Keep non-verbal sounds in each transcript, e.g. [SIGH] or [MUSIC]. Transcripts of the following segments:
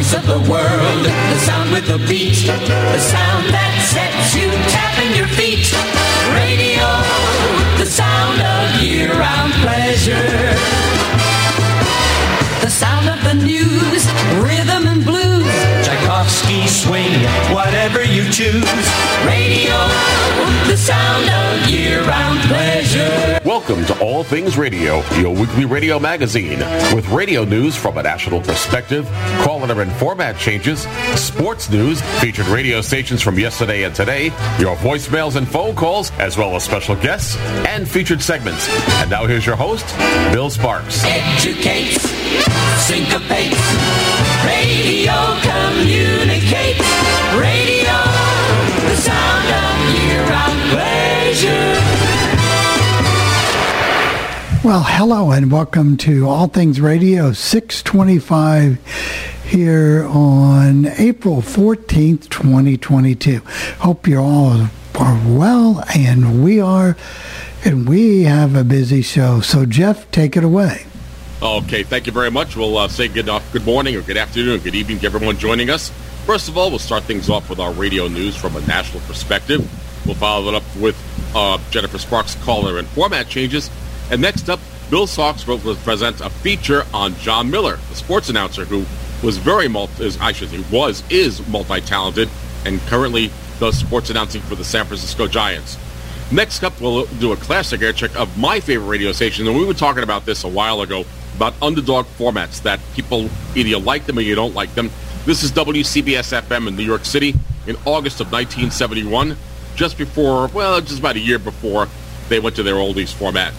voice of the world, the sound with the beat, the sound that sets you tapping your feet. Radio, the sound of year-round pleasure. The sound of the news, Whatever you choose. Radio, the sound of year-round pleasure. Welcome to All Things Radio, your weekly radio magazine with radio news from a national perspective, calendar and format changes, sports news, featured radio stations from yesterday and today, your voicemails and phone calls, as well as special guests and featured segments. And now here's your host, Bill Sparks. Educates, syncopates, radio Well, hello and welcome to All Things Radio 625 here on April 14th, 2022. Hope you all are well and we are, and we have a busy show. So, Jeff, take it away. Okay, thank you very much. We'll uh, say good, uh, good morning or good afternoon good evening to everyone joining us. First of all, we'll start things off with our radio news from a national perspective. We'll follow it up with uh, Jennifer Sparks' caller and format changes. And next up, Bill Sparks will present a feature on Jon Miller, the sports announcer who was very multi, I should say, was, is multi-talented and currently does sports announcing for the San Francisco Giants. Next up, we'll do a classic air check of my favorite radio station. And we were talking about this a while ago about underdog formats that people either like them or you don't like them. This is WCBS FM in New York City in August of 1971, just before, well, just about a year before they went to their oldies format.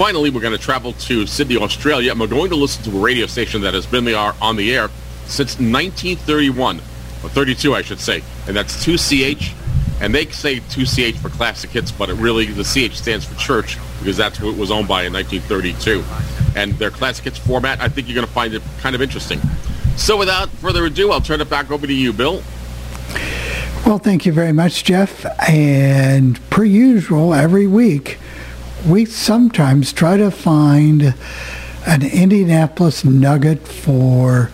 Finally, we're going to travel to Sydney, Australia, and we're going to listen to a radio station that has been there uh, on the air since 1931, or 32, I should say, and that's 2CH. And they say 2CH for classic hits, but it really, the CH stands for church because that's who it was owned by in 1932. And their classic hits format, I think you're going to find it kind of interesting. So without further ado, I'll turn it back over to you, Bill. Well, thank you very much, Jeff. And per usual, every week, we sometimes try to find an Indianapolis nugget for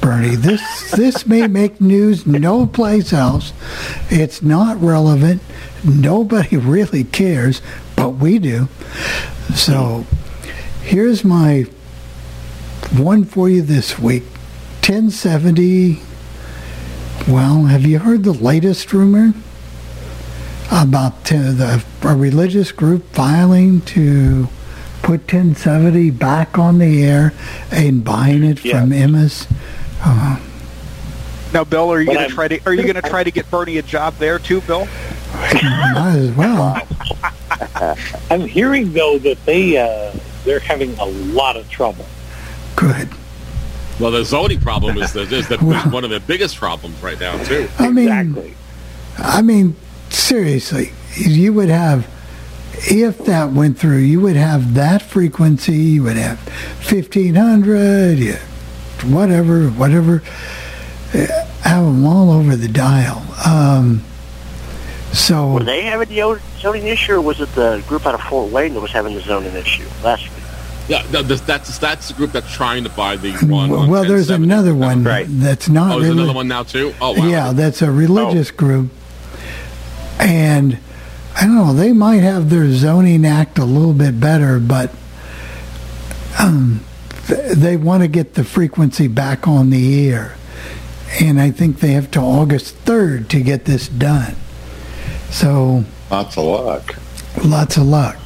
Bernie. This this may make news no place else. It's not relevant. Nobody [LAUGHS] really cares, but we do. So here's my one for you this week. 1070. Well, have you heard the latest rumor? About the a religious group filing to put 1070 back on the air and buying it yeah. from Emmis. Uh, now, Bill, are you going to try to are you going to try to get Bernie a job there too, Bill? Might as well. [LAUGHS] I'm hearing though that they uh, they're having a lot of trouble. Good. Well, the zoning problem is, the, is the, [LAUGHS] well, one of the biggest problems right now too. I mean, exactly. I mean, seriously, you would have, if that went through, you would have that frequency, you would have 1500, yeah, whatever, whatever, uh, have them all over the dial. Um, so were they having the zoning issue, or was it the group out of Fort Wayne that was having the zoning issue last week? Yeah, that's that's the group that's trying to buy the one. Well, on there's another one right. that's not. Oh, there's reli- another one now too. Oh, wow. Yeah, that's a religious oh. group and I don't know, they might have their zoning act a little bit better, but um, th- they want to get the frequency back on the air. And I think they have to August 3rd to get this done. So. Lots of luck. Lots of luck.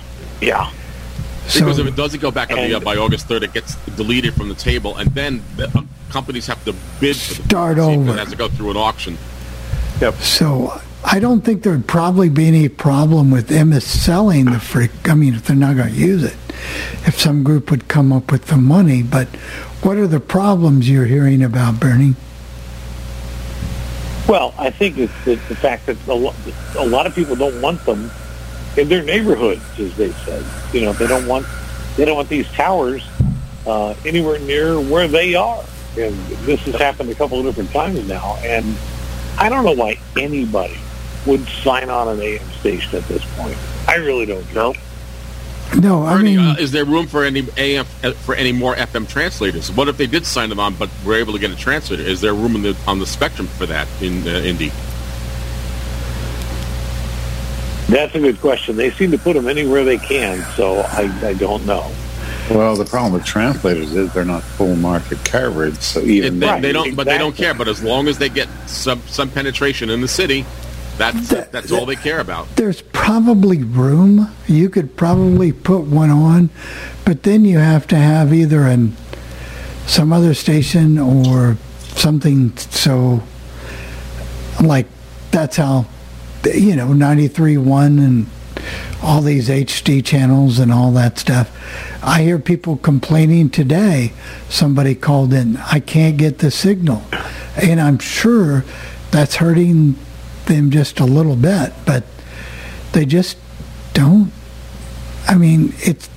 Yeah. So, because if it doesn't go back on the air by August 3rd, it gets deleted from the table, and then the, uh, companies have to bid for the start over. It has to go through an auction. Yep. So I don't think there'd probably be any problem with them selling the freak. I mean, if they're not going to use it, if some group would come up with the money. But what are the problems you're hearing about, Bernie? Well, I think it's the, fact that a lot, a lot of people don't want them in their neighborhoods, as they said. You know, they don't want they don't want these towers uh, anywhere near where they are. And this has happened a couple of different times now. And I don't know why anybody would sign on an AM station at this point. I really don't know. No, I Bernie, mean, uh, is there room for any AM uh, for any more FM translators? What if they did sign them on, but were able to get a translator? Is there room in the, on the spectrum for that in uh, Indy? That's a good question. They seem to put them anywhere they can, so I, I don't know. Well, the problem with translators is they're not full market coverage. So even It- they, Right, they don't, but they don't care. But as long as they get some some penetration in the city, that's That- that's all they care about. there's probably room. You could probably put one on, but then you have to have either an some other station or something. So, like that's how you know 93.1 and all these HD channels and all that stuff. I hear people complaining today. Somebody called in, I can't get the signal. And I'm sure that's hurting them just a little bit, but they just don't. I mean, it's.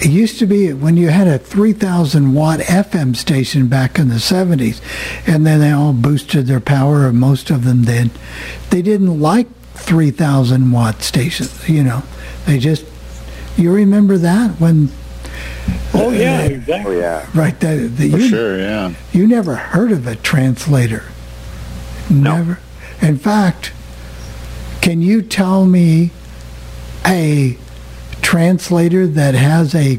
It used to be when you had a 3,000 watt FM station back in the 70s, and then they all boosted their power, or most of them did. They didn't like 3,000 watt stations, you know. They just, you remember that when, Oh yeah, exactly. Oh, yeah. right, the, the, for you, sure, yeah. you never heard of a translator. Never. In fact, can you tell me a translator that has a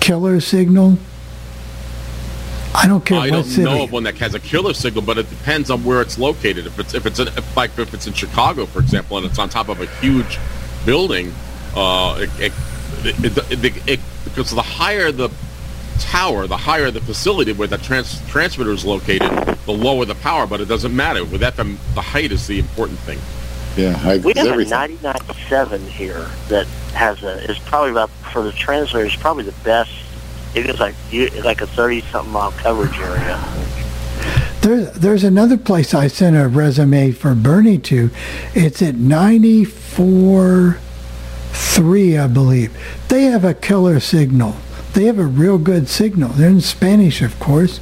killer signal? I don't care I don't city. know of one that has a killer signal, but it depends on where it's located. If it's if it's in, if, like if it's in Chicago, for example, and it's on top of a huge building, uh, it, it, it, it, it, it- because the higher the tower, the higher the facility where the trans, transmitter is located, the lower the power. But it doesn't matter with FM. The height is the important thing. Yeah, I, We have everything. a 99.7 here that has a is probably about for the translator is probably the best. It is like you like a 30 something mile coverage area. There's there's another place I sent a resume for Bernie to. It's at 94 3, I believe. They have a killer signal. They have a real good signal. They're in Spanish, of course,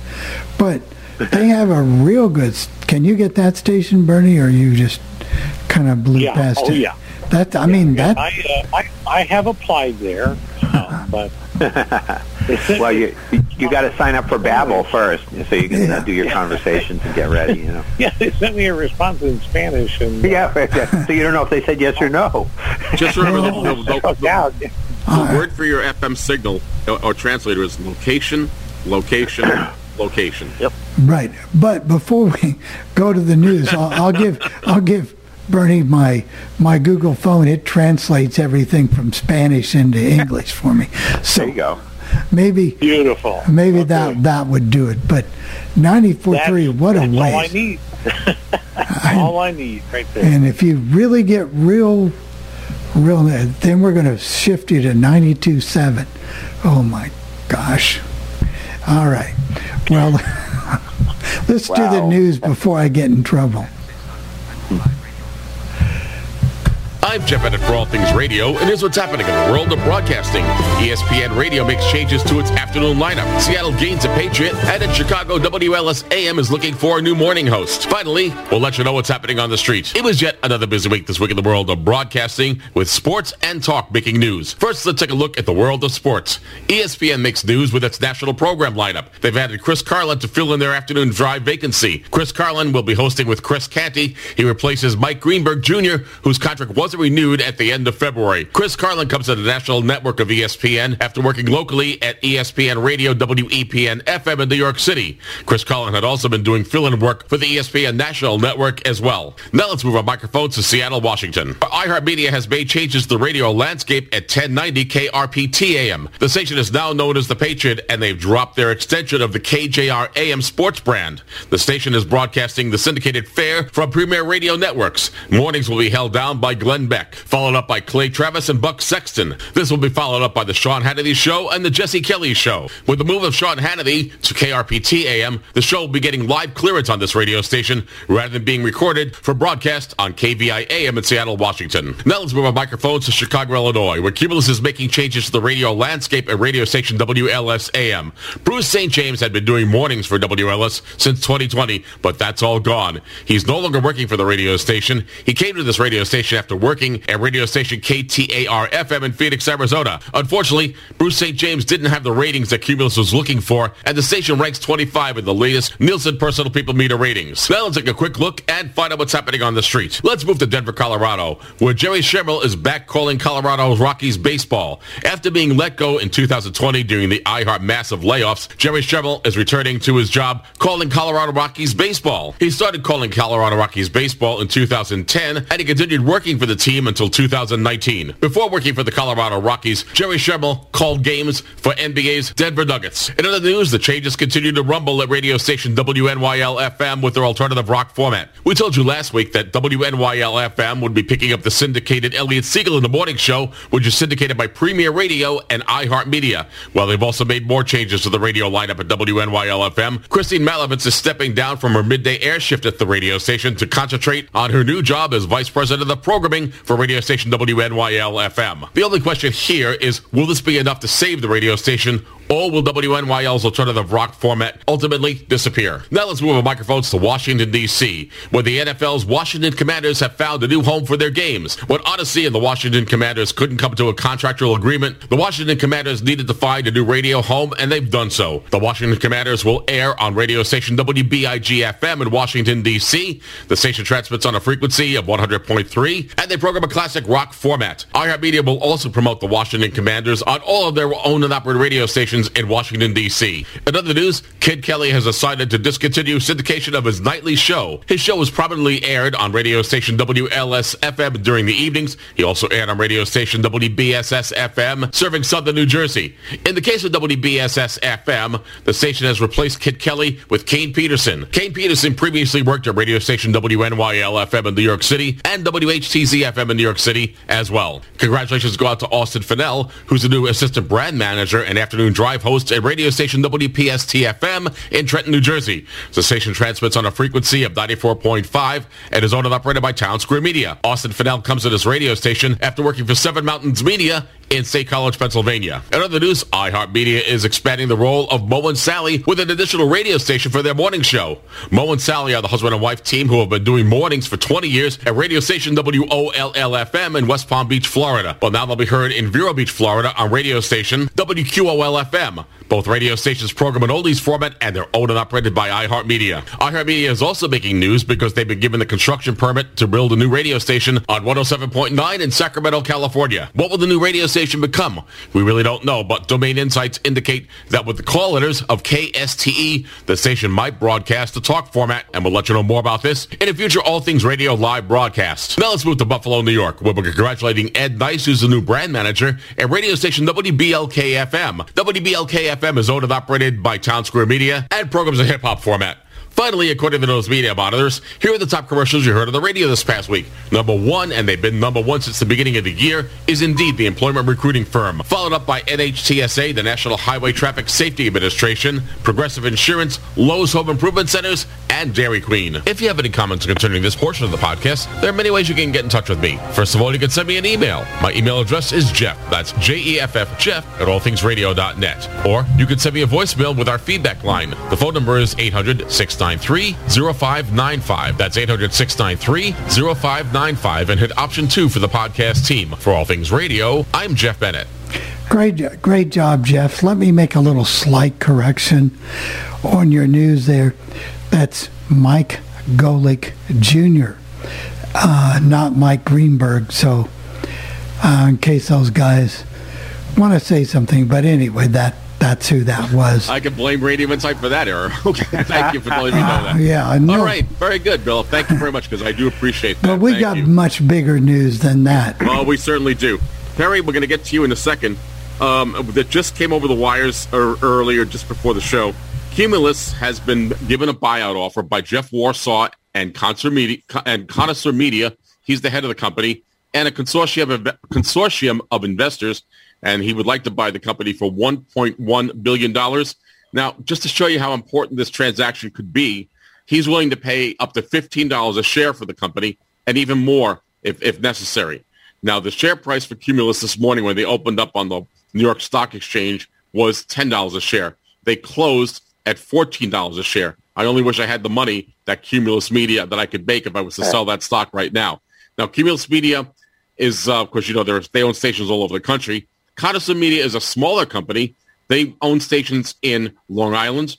but they [LAUGHS] have a real good. Can you get that station, Bernie, or you just kind of blew Yeah. past Oh it? yeah. That I mean that. I, uh, I I have applied there, uh, [LAUGHS] but [LAUGHS] Well, you you got to sign up for Babbel first, so you can uh, do your conversations and get ready. You know. yeah, they sent me a response in Spanish, and uh, Yeah, but, yeah, so you don't know if they said yes or no. Just remember the, the, the, struck out. the word for your FM signal or, or translator is location, location, [COUGHS] location. Yep. Right, but before we [LAUGHS] go to the news, I'll, I'll give [LAUGHS] I'll give Bernie my my Google phone. It translates everything from Spanish into English for me. So There you go. maybe Beautiful. maybe Okay. that that would do it. But ninety four three. what a that's all I need. [LAUGHS] all I need, right there. And if you really get real, real, then we're going to shift you to ninety two seven. Oh my gosh! All right, well, [LAUGHS] let's do the news before I get in trouble. I'm Jeff Bennett for All Things Radio, and here's what's happening in the world of broadcasting. ESPN Radio makes changes to its afternoon lineup. Seattle gains a Patriot, and in Chicago, WLS AM is looking for a new morning host. Finally, we'll let you know what's happening on the street. It was yet another busy week this week in the world of broadcasting, with sports and talk making news. First, let's take a look at the world of sports. ESPN makes news with its national program lineup. They've added Chris Carlin to fill in their afternoon drive vacancy. Chris Carlin will be hosting with Chris Canty. He replaces Mike Greenberg Jr., whose contract wasn't renewed at the end of February. Chris Carlin comes to the national network of ESPN after working locally at ESPN Radio WEPN FM in New York City. Chris Carlin had also been doing fill-in work for the ESPN national network as well. Now let's move our microphones to Seattle, Washington. iHeartMedia has made changes to the radio landscape at 1090 KRPT AM. The station is now known as The Patriot, and they've dropped their extension of the KJR AM sports brand. The station is broadcasting the syndicated fare from Premier Radio Networks. Mornings will be held down by Glenn Beck, followed up by Clay Travis and Buck Sexton. This will be followed up by the Sean Hannity Show and the Jesse Kelly Show. With the move of Sean Hannity to KRPT AM, the show will be getting live clearance on this radio station rather than being recorded for broadcast on KVI AM in Seattle, Washington. Now let's move our microphones to Chicago, Illinois, where Cumulus is making changes to the radio landscape at radio station WLS AM. Bruce St. James had been doing mornings for WLS since 2020, but that's all gone. He's no longer working for the radio station. He came to this radio station after working working at radio station KTAR-FM in Phoenix, Arizona. Unfortunately, Bruce St. James didn't have the ratings that Cumulus was looking for, and the station ranks 25 in the latest Nielsen Personal People Meter ratings. Now let's take a quick look and find out what's happening on the street. Let's move to Denver, Colorado, where Jerry Schemmel is back calling Colorado's Rockies baseball. After being let go in 2020 during the iHeart massive layoffs, Jerry Schemmel is returning to his job calling Colorado Rockies baseball. He started calling Colorado Rockies baseball in 2010, and he continued working for the team until 2019. Before working for the Colorado Rockies, Jerry Schemmel called games for NBA's Denver Nuggets. In other news, the changes continue to rumble at radio station WNYL-FM with their alternative rock format. We told you last week that WNYL-FM would be picking up the syndicated Elliot Segal in the Morning Show, which is syndicated by Premier Radio and iHeartMedia. Well, they've also made more changes to the radio lineup at WNYL-FM. Christine Malovitz is stepping down from her midday air shift at the radio station to concentrate on her new job as Vice President of the Programming for radio station WNYL-FM. The only question here is, will this be enough to save the radio station or will WNYL's alternative rock format ultimately disappear? Now let's move our microphones to Washington, D.C., where the NFL's Washington Commanders have found a new home for their games. When Audacy and the Washington Commanders couldn't come to a contractual agreement, the Washington Commanders needed to find a new radio home, and they've done so. The Washington Commanders will air on radio station WBIG-FM in Washington, D.C. The station transmits on a frequency of 100.3, and they program a classic rock format. iHeartMedia will also promote the Washington Commanders on all of their owned and operated radio stations in Washington, D.C. In other news, Kid Kelly has decided to discontinue syndication of his nightly show. His show was prominently aired on radio station WLS-FM during the evenings. He also aired on radio station WBSS-FM, serving southern New Jersey. In the case of WBSS-FM, the station has replaced Kid Kelly with Kane Peterson. Kane Peterson previously worked at radio station WNYL-FM in New York City and WHTZ-FM in New York City as well. Congratulations go out to Austin Fennell, who's the new assistant brand manager and afternoon drive host at radio station WPST-FM in Trenton, New Jersey. The station transmits on a frequency of 94.5 and is owned and operated by Townsquare Media. Austin Fennell comes to this radio station after working for Seven Mountains Media in State College, Pennsylvania. In other news, iHeartMedia is expanding the role of Mo and Sally with an additional radio station for their morning show. Mo and Sally are the husband and wife team who have been doing mornings for 20 years at radio station WOLL-FM in West Palm Beach, Florida. Well, now they'll be heard in Vero Beach, Florida on radio station WQOL-FM. Both radio stations program an oldies format and they're owned and operated by iHeartMedia. iHeartMedia is also making news because they've been given the construction permit to build a new radio station on 107.9 in Sacramento, California. What will the new radio station become? We really don't know, but domain insights indicate that with the call letters of KSTE, the station might broadcast the talk format, and we'll let you know more about this in a future All Things Radio live broadcast. Now let's move to Buffalo, New York, where we're congratulating Ed Nice, who's the new brand manager at radio station WBLK-FM. WBLK-FM is owned and operated by Townsquare Media and programs a hip-hop format. Finally, according to those media monitors, here are the top commercials you heard on the radio this past week. Number one, and they've been number one since the beginning of the year, is indeed the employment recruiting firm, followed up by NHTSA, the National Highway Traffic Safety Administration, Progressive Insurance, Lowe's Home Improvement Centers, and Dairy Queen. If you have any comments concerning this portion of the podcast, there are many ways you can get in touch with me. First of all, you can send me an email. My email address is Jeff. That's J-E-F-F, Jeff at allthingsradio.net. Or you can send me a voicemail with our feedback line. The phone number is 800 693-0595. That's 800-693-0595 and hit option two for the podcast team. For All Things Radio, I'm Jeff Bennett. Great, great job, Jeff. Let me make a little slight correction on your news there. That's Mike Golic Jr., uh, not Mike Greenberg. So, uh, in case those guys want to say something, but anyway, that that's who that was. I can blame Radio Insight for that error. [LAUGHS] okay, thank you for letting me know that. Uh, [LAUGHS] yeah, no. All right, very good, Bill. Thank you very much because I do appreciate that. But we Thank got you. much bigger news than that. Well, we certainly do. Perry, we're going to get to you in a second. Um, that just came over the wires er, earlier, just before the show. Cumulus has been given a buyout offer by Jeff Warsaw and Connoisseur Media, and Connoisseur Media. He's the head of the company and a consortium of consortium of investors, and he would like to buy the company for 1.1 billion dollars. Now, just to show you how important this transaction could be, he's willing to pay up to $15 a share for the company and even more if, if necessary. Now, the share price for Cumulus this morning when they opened up on the New York Stock Exchange was $10 a share. They closed at $14 a share. I only wish I had the money that Cumulus Media that I could make if I was to sell that stock right now. Now, Cumulus Media is, uh, of course, you know, they own stations all over the country. Connoisseur Media is a smaller company. They own stations in Long Island,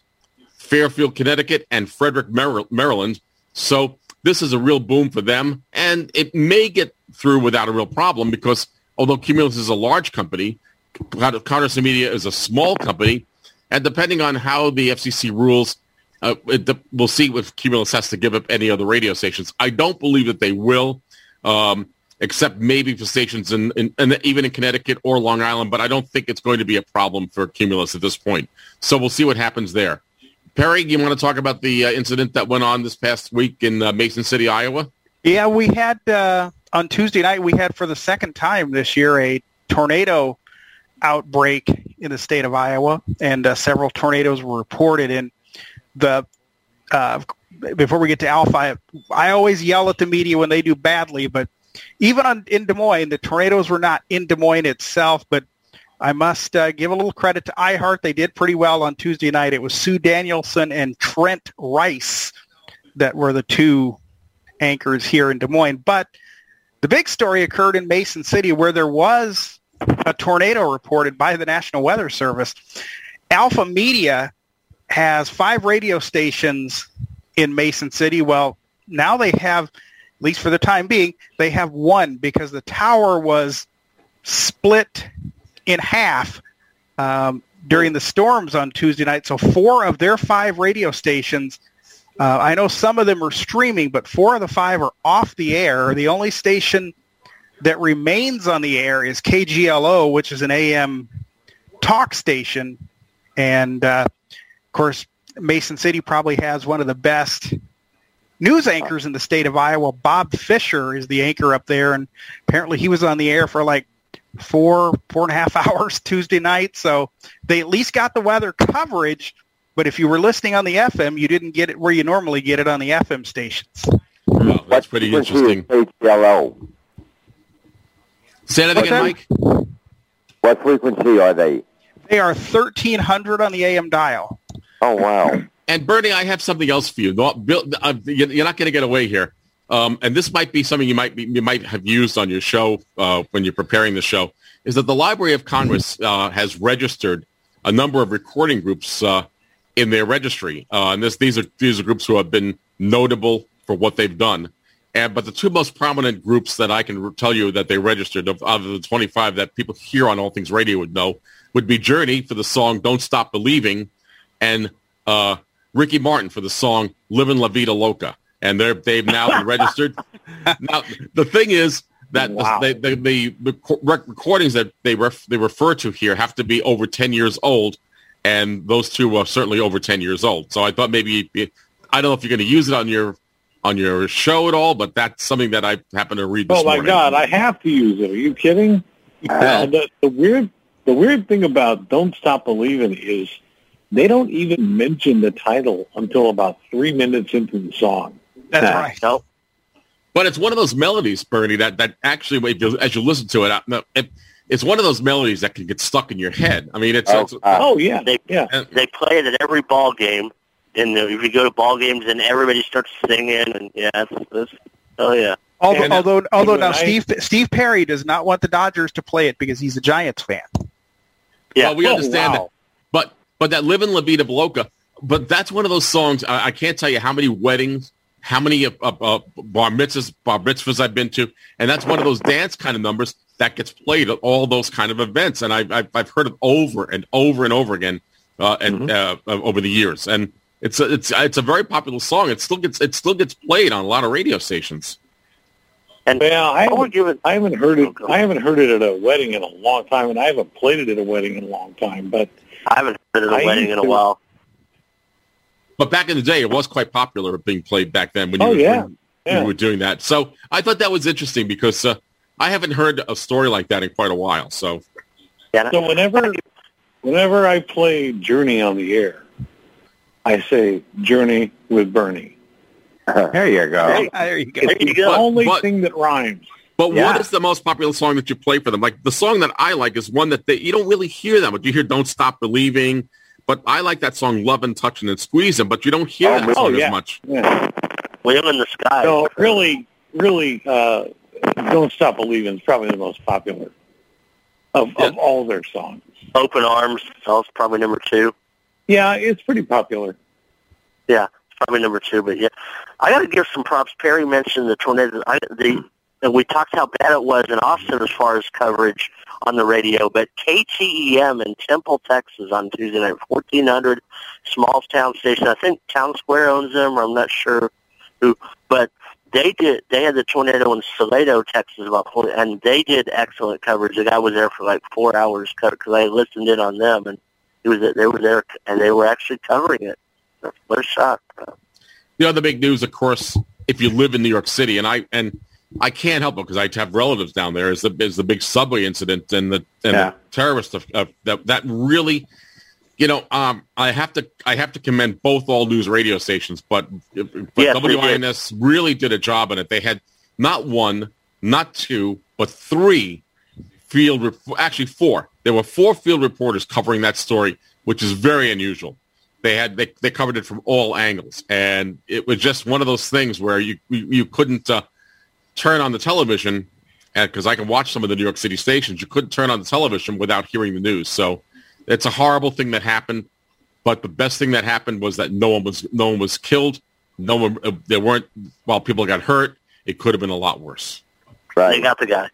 Fairfield, Connecticut, and Frederick, Maryland. So this is a real boom for them, and it may get through without a real problem because although Cumulus is a large company, Connoisseur Media is a small company, and depending on how the FCC rules, uh, it, we'll see if Cumulus has to give up any other radio stations. I don't believe that they will, um, except maybe for stations in, in, in, even in Connecticut or Long Island, but I don't think it's going to be a problem for Cumulus at this point. So we'll see what happens there. Perry, you want to talk about the uh, incident that went on this past week in uh, Mason City, Iowa? Yeah, we had uh, on Tuesday night. We had for the second time this year a tornado outbreak in the state of Iowa, and uh, several tornadoes were reported. And the uh, before we get to Alpha, I, I always yell at the media when they do badly, but even on, in Des Moines, the tornadoes were not in Des Moines itself, but I must uh, give a little credit to iHeart. They did pretty well on Tuesday night. It was Sue Danielson and Trent Rice that were the two anchors here in Des Moines. But the big story occurred in Mason City where there was a tornado reported by the National Weather Service. Alpha Media has five radio stations in Mason City. Well, now they have, at least for the time being, they have one because the tower was split in half um, during the storms on Tuesday night. So four of their five radio stations, uh, I know some of them are streaming, but four of the five are off the air. The only station that remains on the air is KGLO, which is an AM talk station. And uh, of course, Mason City probably has one of the best news anchors in the state of Iowa. Bob Fisher is the anchor up there, and apparently he was on the air for like four, four and a half [LAUGHS] hours Tuesday night. So they at least got the weather coverage. But if you were listening on the FM, you didn't get it where you normally get it on the FM stations. Hmm. Wow, that's pretty interesting. Hello. Say that again, Mike. What frequency are they? They are 1300 on the AM dial. Oh, wow. And Bernie, I have something else for you. Uh, you're not going to get away here. Um, and this might be something you might be, you might have used on your show uh, when you're preparing the show. Is that the Library of Congress uh, has registered a number of recording groups uh, in their registry, uh, and this, these are these are groups who have been notable for what they've done. And but the two most prominent groups that I can tell you that they registered of, of the 25 that people here on All Things Radio would know would be Journey for the song "Don't Stop Believing," and uh, Ricky Martin for the song "Livin' La Vida Loca." and they're they've now been registered. [LAUGHS] now the thing is that wow. the, the, the, the, recordings that they ref, they refer to here have to be over ten years old, and those two are certainly over ten years old. So I thought maybe I don't know if you're going to use it on your on your show at all, but that's something that I happen to read. oh my morning. God, I have to use it. Are you kidding? Uh, the, the weird the weird thing about "Don't Stop Believing" is they don't even mention the title until about three minutes into the song. That's nah, right. Nope. But it's one of those melodies, Bernie, that, that actually, you, as you listen to it, it, it's one of those melodies that can get stuck in your head. I mean, it's... Oh, it's, uh, oh yeah. They, yeah. They play it at every ball game. And if you go to ball games and everybody starts singing and yeah, it's, it's oh yeah. Although, and, although, although now I, Steve Steve Perry does not want the Dodgers to play it because he's a Giants fan. Yeah, well, we oh, understand wow. That, but but that "Livin' La Vida Loca," but that's one of those songs. I, I, can't tell you how many weddings how many uh, uh, bar mitzvahs, bar mitzvahs I've been to, and that's one of those dance kind of numbers that gets played at all those kind of events, and I've I've, I've heard it over and over and over again, uh, and mm-hmm. uh, over the years, and it's a, it's it's a very popular song. It still gets it still gets played on a lot of radio stations. And well, I haven't, it, I haven't heard it. I haven't heard it at a wedding in a long time, and I haven't played it at a wedding in a long time. But I haven't heard it at a wedding in a while. But back in the day, it was quite popular being played back then when you, oh, were, yeah. when yeah. you were doing that. So I thought that was interesting because uh, I haven't heard a story like that in quite a while. So, so whenever whenever I play Journey on the air, I say Journey with Bernie. There you go. There you go. It's the only but, thing that rhymes. But yeah. what is the most popular song that you play for them? Like the song that I like is one that they, you don't really hear that, much. you hear "Don't Stop Believing." But I like that song "Loving, Touching, and Squeezing," but you don't hear oh, that song oh, yeah. as much. Yeah. Wheel in the Sky. So really, really, uh, Don't Stop Believing is probably the most popular of, of all their songs. Open Arms, is probably number two. Yeah, it's pretty popular. Yeah, it's probably number two. But yeah, I got to give some props. Perry mentioned the tornado. I, the and we talked how bad it was in Austin as far as coverage on the radio. But KTEM in Temple, Texas, on Tuesday night, fourteen hundred, small town station. I think Townsquare owns them, or I'm not sure who, but they did. They had the tornado in Salado, Texas, about 40, and they did excellent coverage. The guy was there for like four hours because I listened in on them, and he was they were there and they were actually covering it. What a shock! The other big news, of course, if you live in New York City, and I and I can't help it because I have relatives down there. Is the is the big subway incident and the and Yeah. the terrorist of, of that that really, you know, um, I have to I have to commend both all news radio stations, but but Yes, they did. WINS really did a job on it. They had not one, not two, but three field rep- actually four. There were four field reporters covering that story, which is very unusual. They had they, they covered it from all angles, and it was just one of those things where you you, you couldn't uh, turn on the television, because I can watch some of the New York City stations. You couldn't turn on the television without hearing the news. So it's a horrible thing that happened. But the best thing that happened was that no one was no one was killed. No one uh, there weren't while people got hurt. It could have been a lot worse. They got the guy.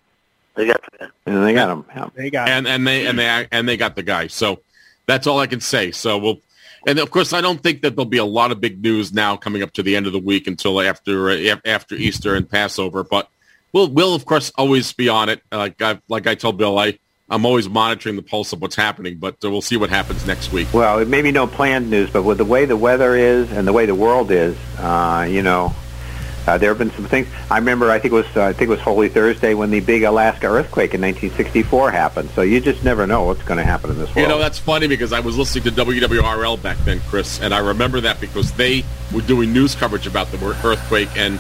They got the guy. And they got him. Yeah. They got and and they and they and they got the guy. So that's all I can say. So we'll, and of course, I don't think that there'll be a lot of big news now coming up to the end of the week until after uh, after Easter and Passover. But we'll we'll of course always be on it. Uh, Like I like I told Bill, I I'm always monitoring the pulse of what's happening. But uh, we'll see what happens next week. Well, it may be no planned news, but with the way the weather is and the way the world is, uh, you know, uh, there have been some things. I remember, I think it was, uh, I think it was Holy Thursday when the big Alaska earthquake in 1964 happened. So you just never know what's going to happen in this world. You know, that's funny because I was listening to WWRL back then, Chris, and I remember that because they were doing news coverage about the earthquake, and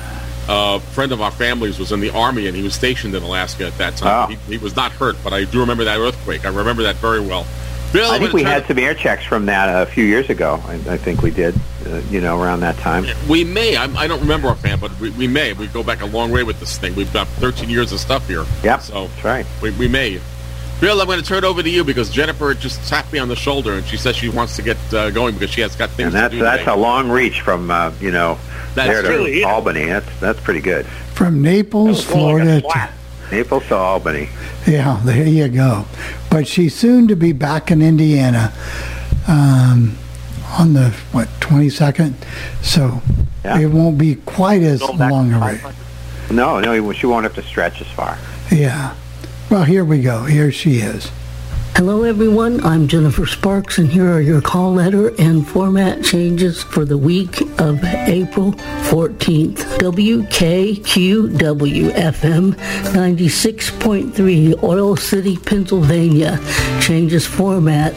a friend of our family's was in the Army, and he was stationed in Alaska at that time. Oh. He, he was not hurt, but I do remember that earthquake. I remember that very well. Bill, I think we turn had some air checks from that a few years ago. I, I think we did, uh, you know, around that time. We may. I'm, I don't remember offhand, but we, we may. We go back a long way with this thing. We've got 13 years of stuff here. Yep, So that's right. we, we may. Bill, I'm going to turn it over to you because Jennifer just tapped me on the shoulder and she says she wants to get uh, going because she has got things And that's to do that's today. a long reach from uh, you know That's there to really it. Albany. That's that's pretty good. From Naples, Florida. To, Naples to Albany. yeah, there you go. But she's soon to be back in Indiana um, on the, what, 22nd? So Yeah. it won't be quite as long a ride. No, no, she won't have to stretch as far. Yeah. Well, here we go. Here she is. Hello, everyone. I'm Jennifer Sparks, and here are your call letter and format changes for the week of April 14th. WKQW FM 96.3, Oil City, Pennsylvania, changes format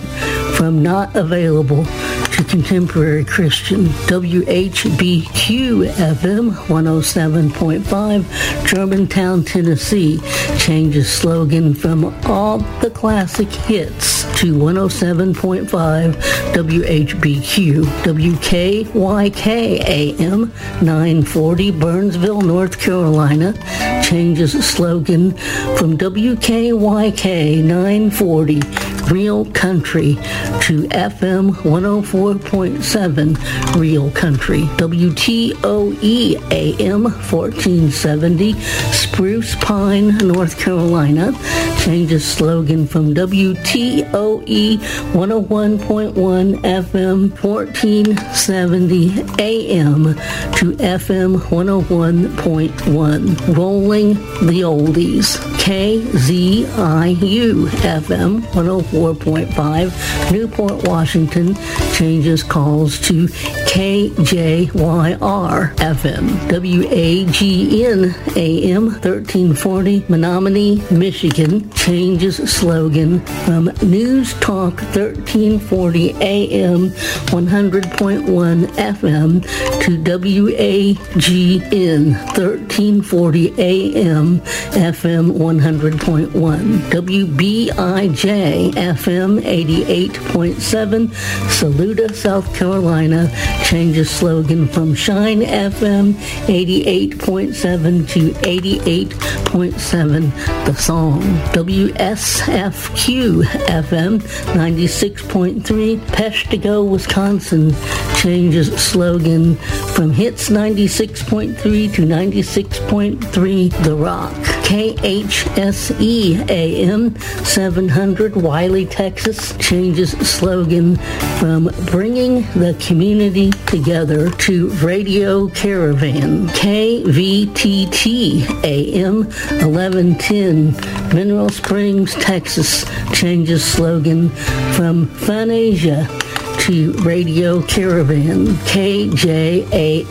from not available to contemporary Christian. WHBQ FM 107.5, Germantown, Tennessee, changes slogan from all the classic hits to 107.5 WHBQ. WKYK AM 940, Burnsville, North Carolina, changes slogan from WKYK 940 Real Country to FM 104.7 Real Country. WTOE AM 1470 Spruce Pine, North Carolina changes slogan from WTOE 101.1 FM 1470 AM to FM 101.1 Rolling the Oldies. KZIU FM 104.5 Newport, Washington changes calls to KJYR FM. WAGN AM 1340 Menominee, Michigan changes slogan from News Talk 1340 AM 100.1 FM to WAGN 1340 AM FM 100.1 WBIJ FM 88.7 Saluda, South Carolina changes slogan from Shine FM 88.7 to 88.7 The Song. WSFQ FM 96.3 Peshtigo, Wisconsin changes slogan from Hits 96.3 to 96.3 The Rock. KHSE AM 700 Wylie, Texas changes slogan from bringing the community together to Radio Caravan. KVTT AM 1110 Mineral Springs, Texas changes slogan from Fun Asia to Radio Caravan, KJAA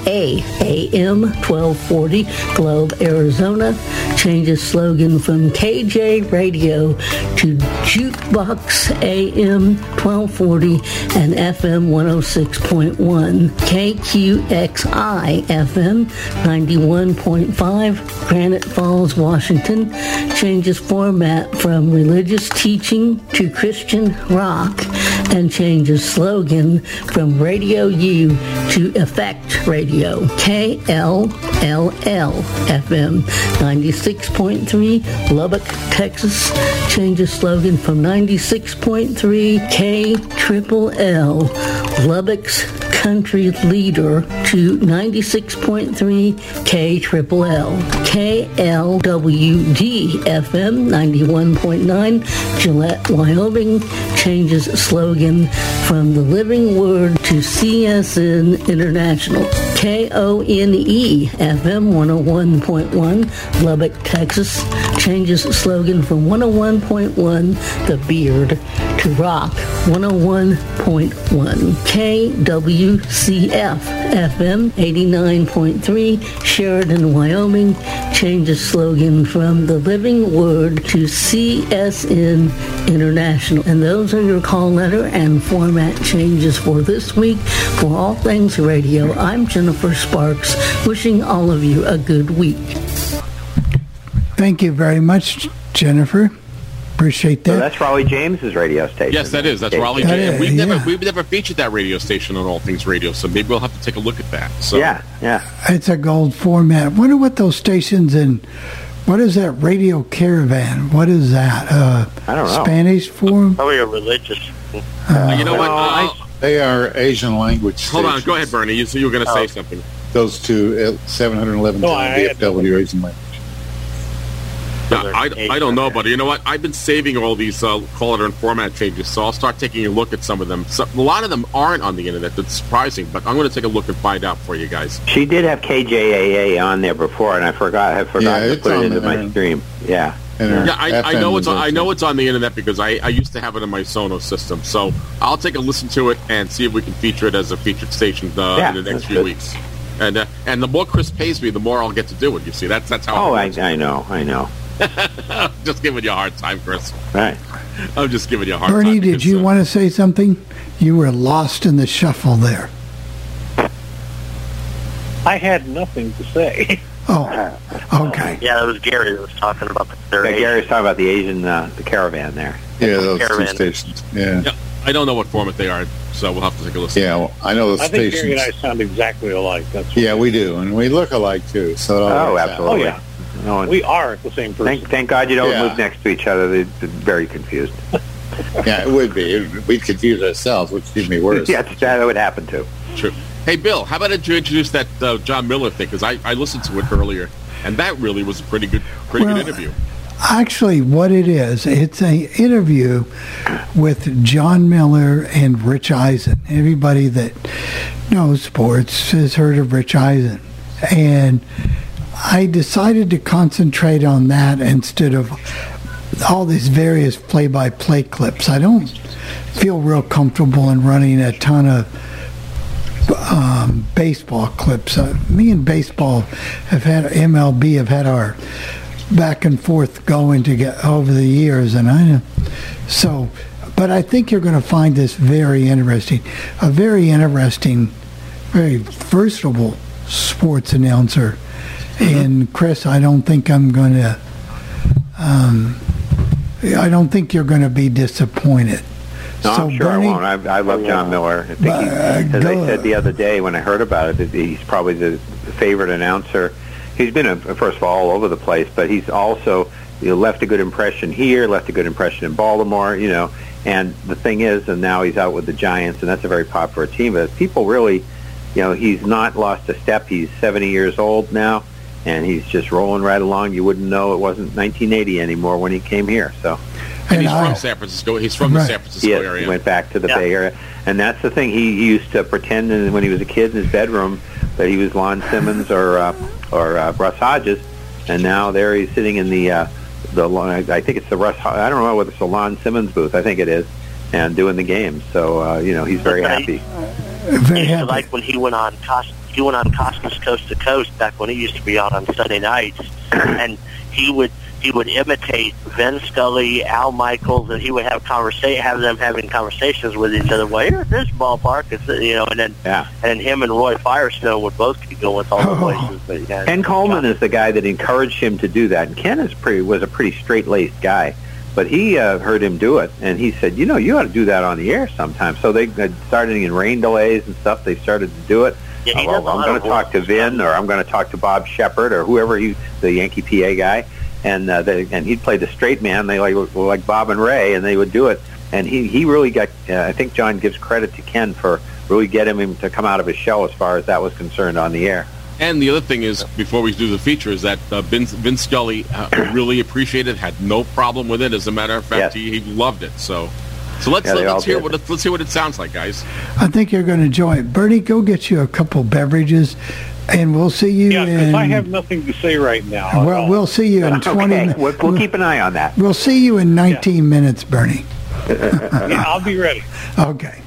AM 1240 Globe, Arizona, changes slogan from KJ Radio to Jukebox AM 1240 and FM 106.1, KQXI FM 91.5 Granite Falls, Washington, changes format from religious teaching to Christian rock and changes slogan from Radio U to Effect Radio. KLLL FM 96.3 Lubbock, Texas. Changes slogan from 96.3 K Triple L Lubbock's country leader to 96.3 K Triple L. KLWD FM 91.9 Gillette, Wyoming changes slogan from the Living Word to CSN International. KONE FM 101.1 Lubbock, Texas changes slogan from oh 101.1 The Beard to Rock 101.1 KWCF FM 89.3 Sheridan, Wyoming changes slogan from The Living Word to CSN International. And those are your call letter and format changes for this week. For All Things Radio, I'm Jennifer Sparks, wishing all of you a good week. Thank you very much, Jennifer. Appreciate that. So that's Raleigh James's radio station. Yes, that is. That's Raleigh. That J- is, we've never yeah. we've never featured that radio station on All Things Radio, so maybe we'll have to take a look at that. So Yeah, yeah. It's a gold format. Wonder what those stations in. What is that radio caravan? What is that? Uh, I don't know. Spanish form? Probably a religious. Uh, you know what? Uh, They are Asian language hold on. Go ahead, Bernie. You, so you were going to say Oh. something. Those two, uh, 711 No, I had- DFW Asian language. Yeah, I, I don't know, okay. but you know what? I've been saving all these uh, call it and format changes, so I'll start taking a look at some of them. So, a lot of them aren't on the internet. That's surprising, but I'm going to take a look and find out for you guys. She did have KJAA on there before, and I forgot. I forgot Yeah, to put it into my there. stream. Yeah. And our Yeah, I, I know it's on, I know it's on the internet because I, I used to have it in my Sonos system. So I'll take a listen to it and see if we can feature it as a featured station uh, Yeah, in the next few good. weeks. And uh, and the more Chris pays me, the more I'll get to do it. You see, that's that's how. Oh, I. I know, I know. [LAUGHS] just giving you a hard time, Chris. Right. I'm just giving you a hard time. Bernie, did you uh, want to say something? You were lost in the shuffle there. I had nothing to say. [LAUGHS] Oh, okay. Yeah, that was Gary that was talking about the Yeah. Gary was talking about the Asian, uh, the caravan there. Yeah, those two stations. Yeah. Yeah, I don't know what format they are, so we'll have to take a listen. Yeah, well, I know those I think Gary and I sound exactly alike. That's Yeah, we do, and we look alike too. So it all Oh, works absolutely. Oh, yeah. No, we are the same person. thank, thank God you don't Yeah. live next to each other. They're, they're very confused. [LAUGHS] Yeah, it would be. We'd confuse ourselves, which would be worse. [LAUGHS] yeah, that would happen too. True. Hey, Bill, how about you introduce that uh, Jon Miller thing? Because I, I listened to it earlier, and that really was a pretty good pretty Well, good interview. Actually, what it is, it's a interview with Jon Miller and Rich Eisen. Everybody that knows sports has heard of Rich Eisen. And I decided to concentrate on that instead of all these various play-by-play clips. I don't feel real comfortable in running a ton of um, baseball clips. Uh, me and baseball have had MLB have had our back and forth going to get over the years, and I so. But I think you're going to find this very interesting. A very interesting, very versatile sports announcer. And Chris, I don't think I'm going to. Um, I don't think you're going to be disappointed No, So I'm sure Bernie- I won't. I, I love Jon Miller. I think But, he, uh, as I said the other day when I heard about it, that he's probably the favorite announcer. He's been, a, first of all, all over the place, but he's also you know, left a good impression here, left a good impression in Baltimore, you know. And the thing is, and now he's out with the Giants, and that's a very popular team. But people really, you know, he's not lost a step. He's 70 years old now, and he's just rolling right along. You wouldn't know it wasn't 1980 anymore when he came here. So. And, And he's I- from San Francisco. He's from the San Francisco Yes, area. he went back to the Yeah. Bay Area, and that's the thing. He, he used to pretend when he was a kid in his bedroom that he was Lon Simmons or uh, or uh, Russ Hodges, and now there he's sitting in the uh, the Lon- I think it's the Russ. I don't know whether it's the Lon Simmons booth. I think it is, and doing the games. So uh, you know he's very happy. Very happy. like when he went on Cost he went on Costas Coast to Coast back when he used to be out on Sunday nights, [CLEARS THROAT] and he would he would imitate Vin Scully, Al Michaels, and he would have conversation have them having conversations with each other. Well, here's this ballpark, it's you know, and then Yeah. and him and Roy Firestone would both keep going with all the Oh. voices. But yeah, Ken Coleman is the guy that encouraged him to do that. And Ken is pretty was a pretty straight laced guy, but he uh, heard him do it, and he said, "You know, you ought to do that on the air sometime." So they started in rain delays and stuff. They started to do it. Yeah, he well, does a I'm going to talk to. Vin, or I'm going to talk to Bob Sheppard, or whoever he, the Yankee PA guy, and uh, they, and he'd play the straight man. They like like Bob and Ray, and they would do it. And he he really got. Uh, I think Jon gives credit to Ken for really getting him to come out of his shell as far as that was concerned on the air. And the other thing is, before we do the feature, is that uh, Vince, Vince Scully uh, really appreciated, had no problem with it. As a matter of fact, Yes. he, he loved it. So, so let's Yeah, let's hear did. what it, let's hear what it sounds like, guys. I think you're going to enjoy it. Bernie, go get you a couple beverages, and we'll see you Yeah, because. I have nothing to say right now. well, we'll see you in [LAUGHS] 20 Okay, we'll, we'll keep an eye on that. We'll see you in 19 minutes, Bernie. [LAUGHS] yeah, I'll be ready. [LAUGHS] Okay.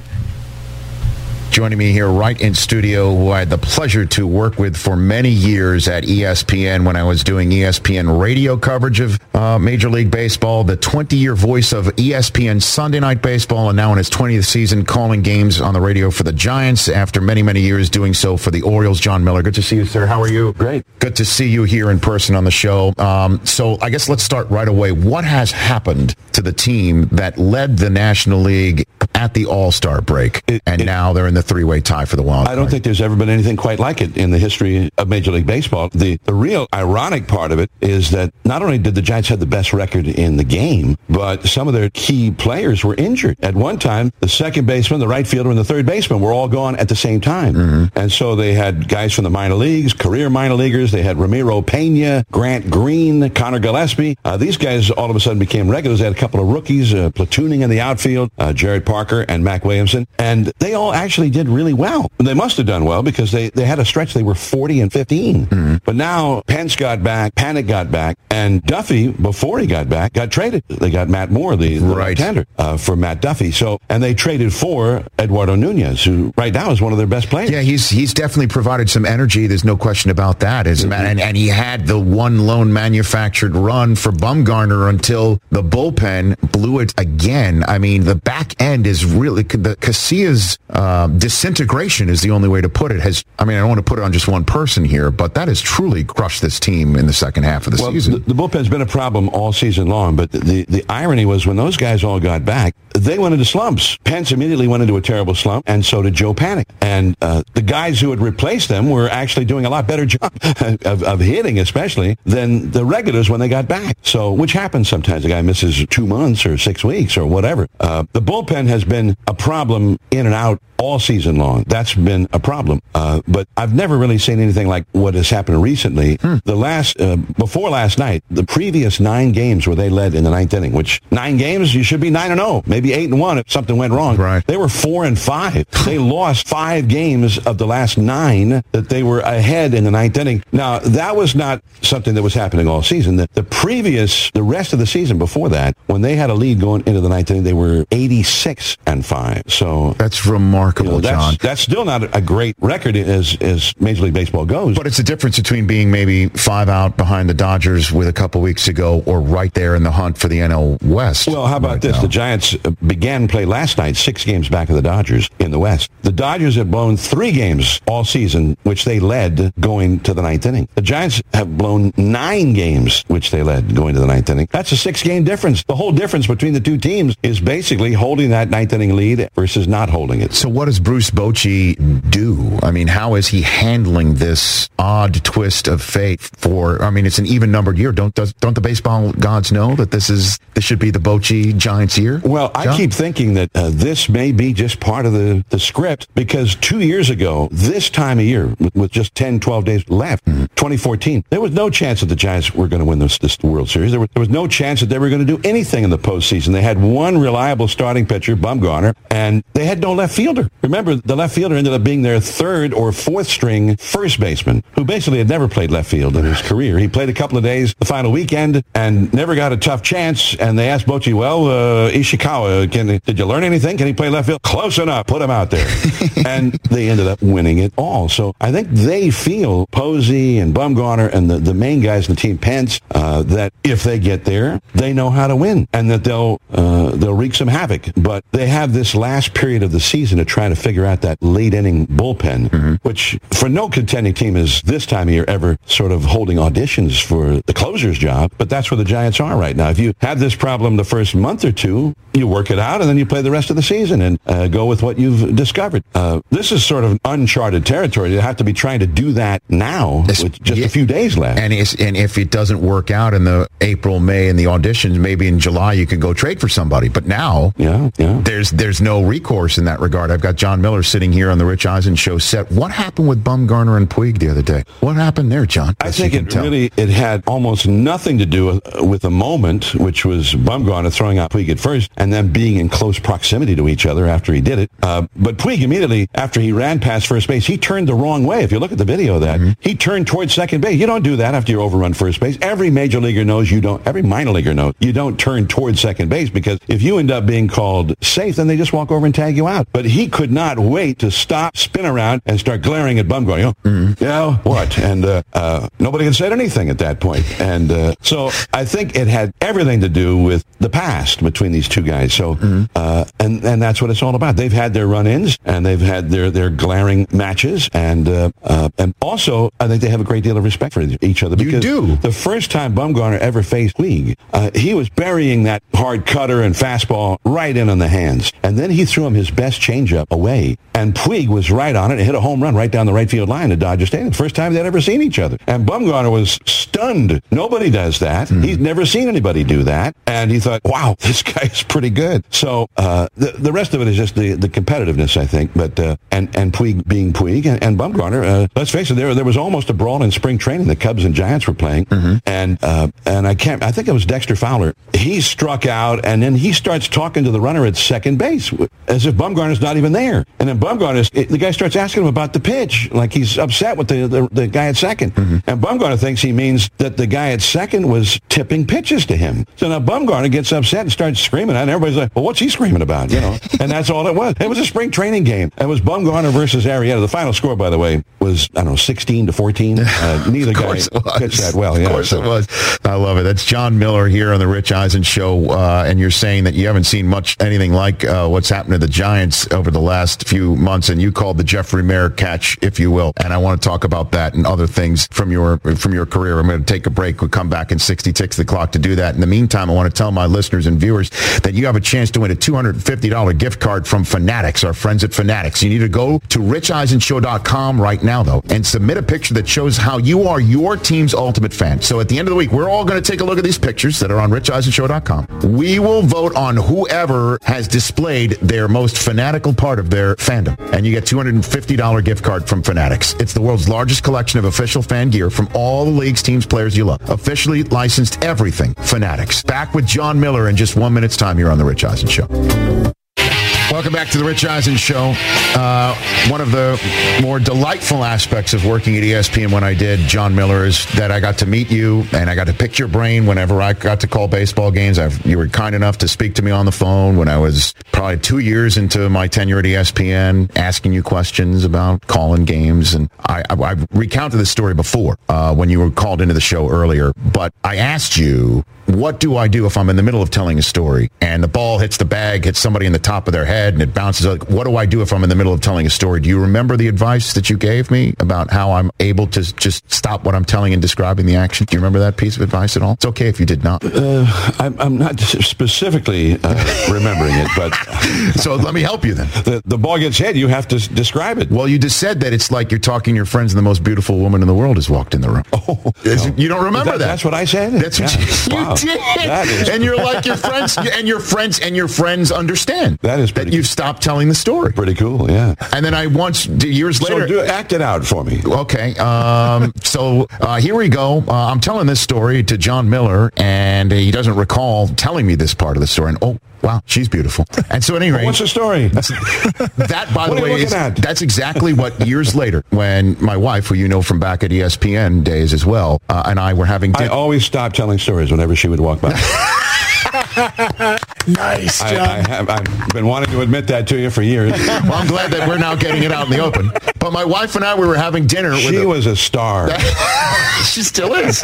Joining me here right in studio, who I had the pleasure to work with for many years at ESPN when I was doing ESPN radio coverage of uh, Major League Baseball, the 20-year voice of ESPN Sunday Night Baseball, and now in his 20th season calling games on the radio for the Giants after many, many years doing so for the Orioles. Jon Miller, good to see you, sir. How are you? Great. Good to see you here in person on the show. Um, so I guess let's start right away. What has happened to the team that led the National League at the All-Star break, It- and it- now they're in the three-way tie for the wild I don't card? think there's ever been anything quite like it in the history of Major League Baseball. The the real ironic part of it is that not only did the Giants have the best record in the game, but some of their key players were injured. At one time, the second baseman, the right fielder, and the third baseman were all gone at the same time. And so they had guys from the minor leagues, career minor leaguers. They had Ramiro Pena, Grant Green, Conor Gillaspie. Uh, these guys all of a sudden became regulars. They had a couple of rookies uh, platooning in the outfield, uh, Jarrett Parker and Mac Williamson. And they all actually did really well. They must have done well because they, they had a stretch. They were 40 and 15. But now Pence got back, Panik got back, and Duffy, before he got back, got traded. They got Matt Moore, the, the Right. right-hander, uh, for Matt Duffy. So, and they traded for Eduardo Nunez, who right now is one of their best players. Yeah, he's he's definitely provided some energy. There's no question about that. As ma- and, and he had the one lone manufactured run for Bumgarner until the bullpen blew it again. I mean, the back end is really the Casilla's uh, disintegration is the only way to put it. Has I mean, I don't want to put it on just one person here, but that has truly crushed this team in the second half of the well, season. The, the bullpen's been a problem all season long, but the, the irony was when those guys all got back, they went into slumps. Pence immediately went into a terrible slump, and so did Joe Panik. And uh, the guys who had replaced them were actually doing a lot better [LAUGHS] job of, of hitting, especially, than the regulars when they got back. So, which happens sometimes. A guy misses two months or six weeks or whatever. Uh, the bullpen has been a problem in and out all season long. That's been a problem. Uh, but I've never really seen anything like what has happened recently. The last, uh, before last night, the previous nine games where they led in the ninth inning, which nine games, you should be nine and oh, maybe eight and one if something went wrong. Right. They were four and five. they lost five games of the last nine that they were ahead in the ninth inning. Now, that was not something that was happening all season. The, the previous, the rest of the season before that, when they had a lead going into the ninth inning, they were 86 and five. So That's you remarkable, know, that's, Jon. that's still not a great record as as Major League Baseball goes. But it's the difference between being maybe five out behind the Dodgers with a couple weeks ago, or right there in the hunt for the NL West. well, how about right this? now. The Giants, began play last night, six games back of the Dodgers in the West. The Dodgers have blown three games all season, which they led going to the ninth inning. The Giants have blown nine games, which they led going to the ninth inning. That's a six-game difference. The whole difference between the two teams is basically holding that ninth inning lead versus not holding it. So what does Bruce Bochy do? I mean, how is he handling this odd twist of fate for, I mean, it's an even numbered year. Don't, don't the baseball gods know that this is, this should be the Bochy Giants year? Well, I Jon? keep thinking that uh, this may be just part of the, the script because two years ago, this time of year, with, with just 10, 12 days left, 2014, there was no chance that the Giants were going to win this, this World Series. There was, there was no chance that they were going to do anything in the postseason. They had one reliable starting pitcher, Bumgarner, and they had no left fielder. Remember, the left fielder ended up being their third or fourth string first baseman, who basically had never played left field in his career. He played a couple of days the final weekend and never got a tough chance. And they asked Bochy, well, uh, Ishikawa, can, did you learn anything? Can he play left field? Close enough. Put him out there. [LAUGHS] and they ended up winning it all. So I think they feel Posey and Bumgarner and the, the main guys in the team, Pence, uh, that if they get there, they know how to win and that they'll uh, they'll wreak some havoc. But they have this last period of the season to try to figure out that late inning bullpen, which for no contending team is this time of year ever sort of holding auditions for the closer's job. But that's where the Giants are right now. If you have this problem the first month or two, you work it out and then you play the rest of the season and uh, go with what you've discovered. Uh, this is sort of uncharted territory. You have to be trying to do that now with just a few days left. And, it's, and if it doesn't work out in the April, May, and the auditions, maybe in July you can go trade for somebody. But now, yeah, yeah. there's there's no recourse in that regard. I've got Jon Miller sitting here on the Rich Eisen show set. What happened with Bumgarner and Puig the other day? What happened there, Jon? I think it really it had almost nothing to do with, with the moment, which was Bumgarner throwing out Puig at first and then being in close proximity to each other after he did it. Uh, but Puig immediately after he ran past first base, he turned the wrong way. If you look at the video of that, he turned towards second base. You don't do that after you overrun first base. Every major leaguer knows you don't. Every minor leaguer knows you don't turn towards second base because if you end up being called safe, then they just walk over and tag you out. But he could not wait to stop, spin around, and start glaring at Bumgarner. You know, yeah, what? And uh, uh, nobody had said anything at that point. And uh, so I think it had everything to do with the past between these two guys. So, uh, and and that's what it's all about. They've had their run-ins and they've had their their glaring matches, and uh, uh, and also I think they have a great deal of respect for each other. Because do. The first time Bumgarner ever faced Puig, uh, he was burying that hard cutter and fastball right in on the hands, and then he threw him his best changeup away, and Puig was right on it and hit a home run right down the right field line at Dodger Stadium. First time they'd ever seen each other, and Bumgarner was stunned. Nobody does that. He's never seen anybody do that, and he thought, "Wow, [LAUGHS] this guy is pretty good." So uh, the the rest of it is just the, the competitiveness, I think. But uh, and and Puig being Puig and, and Bumgarner, uh, let's face it, there there was almost a brawl in spring training. The Cubs and Giants were playing, and uh, and I can't. I think it was Dexter Fowler. He struck out, and then he starts talking to the runner at second base as if Bumgarner's not even there. And then Bumgarner, the guy starts asking him about the pitch, like he's upset with the the, the guy at 2nd And Bumgarner thinks he means that the guy at second was tipping pitches to him. So now Bumgarner gets upset and starts screaming, and everybody's like, "Well, what's he screaming about?" You know, and that's all it was. It was a spring training game. It was Bumgarner versus Arrieta. The final score, by the way, was I don't know, sixteen to fourteen. Uh, neither guy course it was. pitched that well. Yeah, of course so- it was. I love it. That's Jon Miller here on the Rich Eisen Show, uh, and you're saying that you haven't seen much anything like uh, what's happened to the Giants over the last few months, and you called the Jeffrey Maier catch, if you will. And I want to talk about that and other things from your from your career. I'm going to take a break. We'll come back in 60 ticks the clock to do that. In the meantime, I want to tell my listeners and viewers that you have a chance to win a $250 gift card from Fanatics, our friends at Fanatics. You need to go to richeisenshow.com right now, though, and submit a picture that shows how you are your team's ultimate fan. So at the end of the week, we're all going to take a look at these pictures that are on richeisenshow.com. We will vote on whoever has displayed their most fanatical part of their fandom. And you get $250 gift card from Fanatics. It's the world's largest collection of official fan gear from all the leagues, teams, players you love. Officially licensed everything. Fanatics. Back with Jon Miller in just one minute's time here on The Rich Eisen Show. Welcome back to the Rich Eisen Show. Uh, one of the more delightful aspects of working at ESPN when I did, Jon Miller, is that I got to meet you and I got to pick your brain whenever I got to call baseball games. I've, you were kind enough to speak to me on the phone when I was probably two years into my tenure at ESPN, asking you questions about calling games. And I, I, I've recounted this story before uh, when you were called into the show earlier, but I asked you what do I do if I'm in the middle of telling a story and the ball hits the bag, hits somebody in the top of their head, and it bounces? Like, what do I do if I'm in the middle of telling a story? Do you remember the advice that you gave me about how I'm able to just stop what I'm telling and describing the action? Do you remember that piece of advice at all? It's okay if you did not. Uh, I'm, I'm not specifically uh, remembering it, but [LAUGHS] so let me help you then. The, the ball gets hit. You have to describe it. Well, you just said that it's like you're talking to your friends and the most beautiful woman in the world has walked in the room. Oh, you don't remember that? That's what I said. That's what Yeah. you, [LAUGHS] Wow. You did. That is- and you're like your friends, and your friends, and your friends understand That is that you've stopped telling the story. Pretty cool, yeah. And then I once years So later. do act it out for me. Okay. Um, [LAUGHS] so uh, here we go. Uh, I'm telling this story to Jon Miller, and he doesn't recall telling me this part of the story. And oh, wow, she's beautiful. And so, at any rate, What's the story? [LAUGHS] that, by the way, is, that's exactly what years later, when my wife, who you know from back at ESPN days as well, uh, and I were having I always stop telling stories whenever she would walk by. [LAUGHS] [LAUGHS] nice, I, Jon. I have, I've been wanting to admit that to you for years. [LAUGHS] well, I'm glad that we're now getting it out in the open. But my wife and I, we were having dinner. with She a- was a star. [LAUGHS] she still is.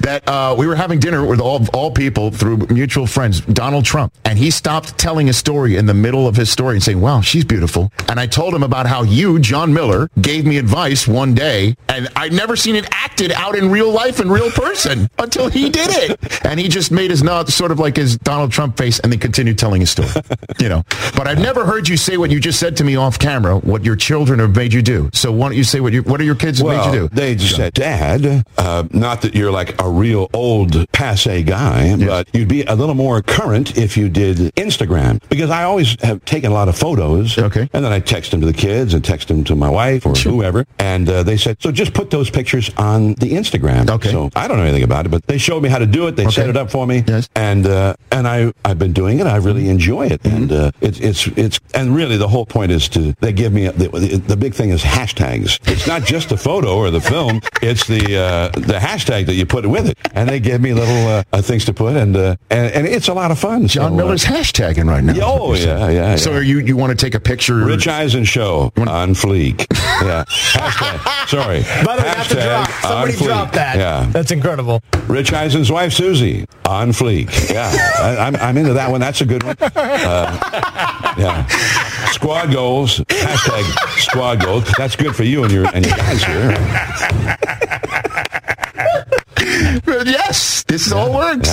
that uh, we were having dinner with all all people through mutual friends, Donald Trump, and he stopped telling a story in the middle of his story and saying, "Wow, she's beautiful." And I told him about how you, Jon Miller, gave me advice one day, and I'd never seen it acted out in real life in real person until he did it. And he just made his nod, sort of like his Donald Trump face, and then continued telling his story. [LAUGHS] You know, but I've never heard you say what you just said to me off camera. What your children have made you do. So why don't you say what you what are your kids well, made you do? They just said, Dad, uh, not that you're like a real old passe guy, but you'd be a little more current if you did Instagram. Because I always have taken a lot of photos. Okay. And then I text them to the kids and text them to my wife or whoever. And uh, they said, so just put those pictures on the Instagram. Okay. So I don't know anything about it, but they showed me how to do it. They set it up for me. Yes. And uh, and I I've been doing it. I really enjoy it. And uh, it's it's it's and really the whole point is to they give me the, the, the big thing is hashtags. It's not just the photo or the film. It's the uh, the hashtag that you put with it. And they give me little uh, uh, things to put and, uh, and and it's a lot of fun. Jon So, uh, Miller's hashtagging right now. Oh yeah, yeah. So yeah. are you you want to take a picture? Rich Eisen show on fleek. Yeah. Hashtag. Sorry. By the way, that's a Hashtag drop. Somebody fleek. dropped that. Yeah. That's incredible. Rich Eisen's wife Susie on fleek. Yeah, I, I'm, I'm into that one. That's a good one. Uh, yeah, squad goals. Hashtag squad goals. That's good for you and your and your guys here. Yes, this all works.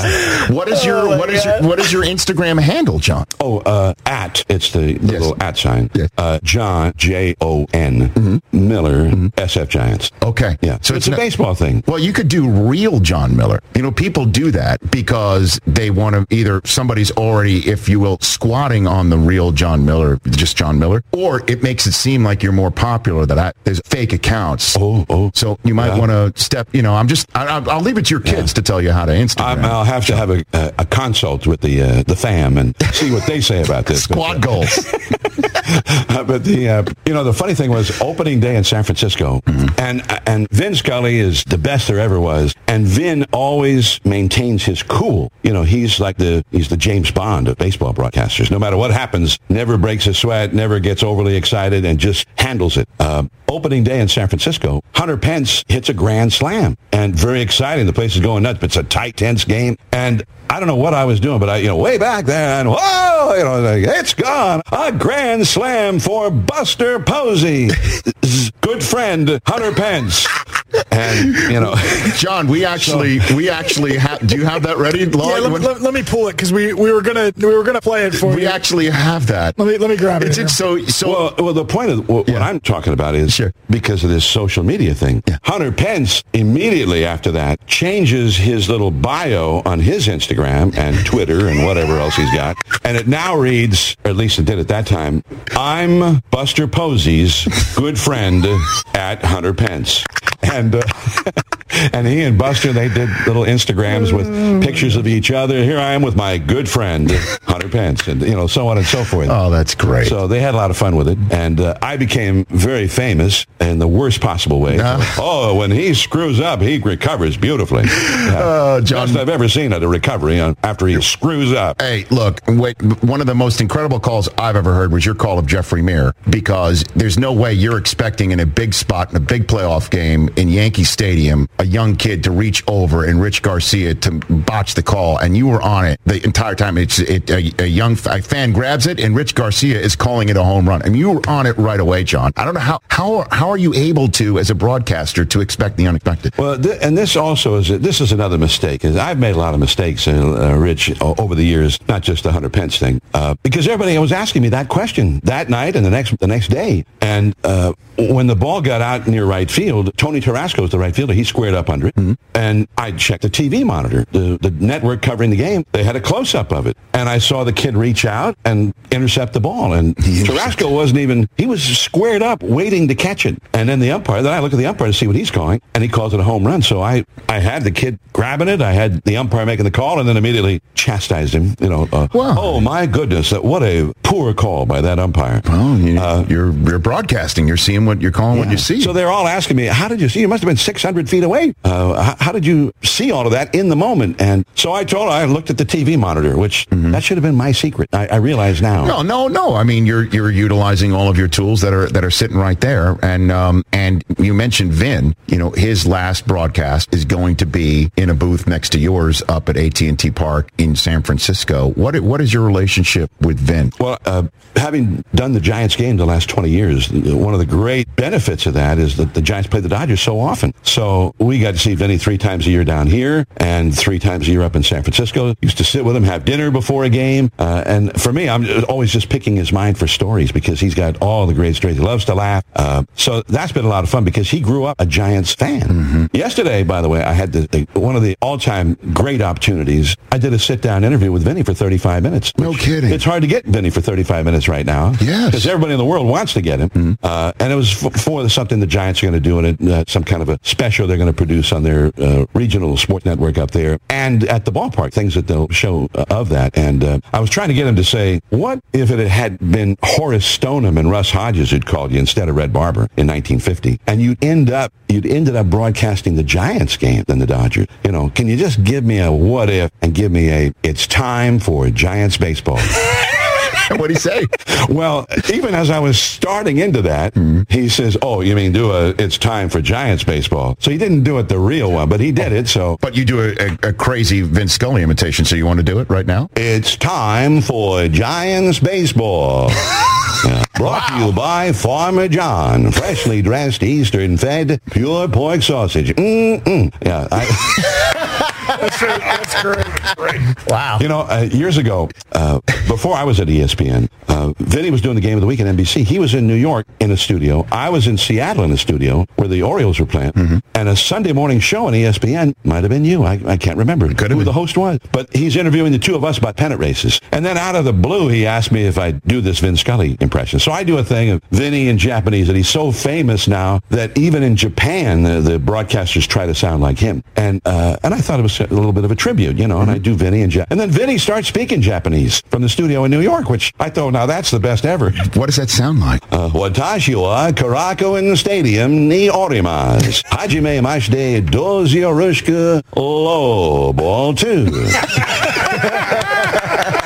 What is your Oh, my what is your what is your Instagram handle, Jon? Oh, uh, at it's the, the Yes. little at sign. Yes. Uh, Jon J O N Miller SF Giants. Okay, Yeah, So it's, it's a not- baseball thing. Well, you could do real Jon Miller. You know, people do that because they want to either somebody's already, if you will, squatting on the real Jon Miller, just Jon Miller, or it makes it seem like you're more popular that I, there's fake accounts. Oh, oh. So you might Yeah. want to step, you know, I'm just, I, I'll I'll leave it to your kids to tell you how to Instagram. I'm, I'll have to have a, a, a consult with the uh, the fam and see what they say about this. Squad goals. [LAUGHS] Uh, but the uh, you know the funny thing was opening day in San Francisco, and and Vin Scully is the best there ever was, and Vin always maintains his cool. You know he's like the he's the James Bond of baseball broadcasters. No matter what happens, never breaks a sweat, never gets overly excited, and just handles it. Uh, opening day in San Francisco, Hunter Pence hits a grand slam, and very exciting. The place is going nuts. But it's a tight, tense game, and I don't know what I was doing, but I, you know, way back then, whoa, you know, like, it's gone. A grand slam for Buster Posey, [LAUGHS] good friend Hunter Pence, and you know, [LAUGHS] Jon, we actually, we actually have, do you have that ready? [LAUGHS] Yeah, let, me- let, let me pull it because we, we were gonna we were gonna play it for we you. actually have that. let me let me grab it. It's, here. it's so, so, well, well, the point of what, what I'm talking about is Sure. because of this social media thing. Yeah. Hunter Pence immediately after that changes his little bio on his Instagram and Twitter and whatever else he's got, and it now reads, or at least it did at that time, "I'm Buster Posey's good friend at Hunter Pence," and uh, [LAUGHS] and he and Buster they did little Instagrams with pictures of each other. Here I am with my good friend Hunter Pence, and you know so on and so forth. oh, that's great. So they had a lot of fun with it, and uh, I became very famous in the worst possible way. Oh, when he screws up, he recovers beautifully. [LAUGHS] Yeah. Uh, Jon- Best I've ever seen at a recovery uh, after he screws up. Hey, look, wait, one of the most incredible calls I've ever heard was your call of Jeffrey Maier because there's no way you're expecting in a big spot in a big playoff game in Yankee Stadium a young kid to reach over and Rich Garcia to botch the call, and you were on it the entire time. It's it, a, a young a fan grabs it, and Rich Garcia is calling it a home run. I mean, you were on it right away, Jon. I don't know how how how are you able to, as a broadcaster, to expect the unexpected? Well, th- and this also is this is another mistake. Is I've made a lot of mistakes, uh, uh, Rich, over the years. Not just the Hunter Pence thing, uh, because everybody was asking me that question that night and the next the next day. And uh, when the ball got out near right field, Tony Tarasco is the right fielder. He squared up under it, and I checked the TV monitor, the the network covering the game. They had a close up of it, and I saw the kid reach out and intercept the ball. And Tarasco wasn't even he was squared up waiting to catch it. And then the umpire, then I look at the umpire to see what he's calling, and he calls it a home run. So I I had the kid grabbing it, I had the umpire making the call, and then immediately chastised him. You know, uh, oh my goodness, what a poor call by that umpire. Well, you, you're you're broadcasting. You're seeing what you're calling what you see. So they're all asking me, how did you see? You must have been 600 feet away. Uh, how, how did you see all of that in the moment? And so I told her, I looked at the TV monitor, which that should have been my secret. I, I realize now. No, no, no. I mean, you're you're utilizing all of your tools that are that are sitting right there, and um, and you mentioned Vin. You know, his last broadcast is going to be in a booth next to yours up at AT and T Park in San Francisco. What what is your relationship with Vin? Well, uh, having done the Giants game the last 20 years, one of the great benefits of that is that the Giants play the Dodgers so often. So we got to see Vinny three times a year down here and three times a year up in San Francisco. Used to sit with him, have dinner before a game. Uh, and for me, I'm always just picking his mind for stories because he's got all the great stories. He loves to laugh. Uh, so that's been a lot of fun because he grew up a Giants fan. Yesterday, by the way, I had the, the, one of the all-time great opportunities. I did a sit-down interview with Vinny for 35 minutes. No kidding. It's hard to get Vinny for 35 minutes right now. Yes. Because everybody in the world wants to get him. Uh, and it was f- for something the Giants are going to do in it, uh, some kind of a special they're going to produce on their uh, regional sports network up there and at the ballpark, things that they'll show uh, of that. And uh, I was trying to get him to say, what if it had been Horace Stoneham and Russ Hodges who'd called you instead of Red Barber in 1950? And you'd end up, you'd ended up broadcasting the Giants game than the Dodgers. You know, can you just give me a what if and give me a, it's time for Giants baseball? [LAUGHS] [LAUGHS] What'd he say? Well, even as I was starting into that, he says, "Oh, you mean do a? It's time for Giants baseball." So he didn't do it the real one, but he did it. So, but you do a, a, a crazy Vince Scully imitation. So you want to do it right now? It's time for Giants baseball. [LAUGHS] Yeah. Brought to you by Farmer John, freshly dressed, Eastern fed, pure pork sausage. Mm-mm. Yeah, I, That's, [LAUGHS] that's great. great. Wow. You know, uh, years ago, uh, before I was at ESPN, uh, Vinny was doing the game of the week at NBC. He was in New York in a studio. I was in Seattle in a studio where the Orioles were playing. And a Sunday morning show on ESPN might have been you. I, I can't remember who the host was. But he's interviewing the two of us about pennant races. And then out of the blue, he asked me if I do this Vin Scully impression. So I do a thing of Vinny in Japanese, and he's so famous now that even in Japan, the, the broadcasters try to sound like him. And uh, and I thought it was a little bit of a tribute, you know, and I do Vinny in Japanese. And then Vinny starts speaking Japanese from the studio in New York, which I thought, now that's the best ever. What does that sound like? Uh, Watashi wa Korakuen Stadium ni orimasu. Hajime mashite dozu yoroshiku low ball two. [LAUGHS]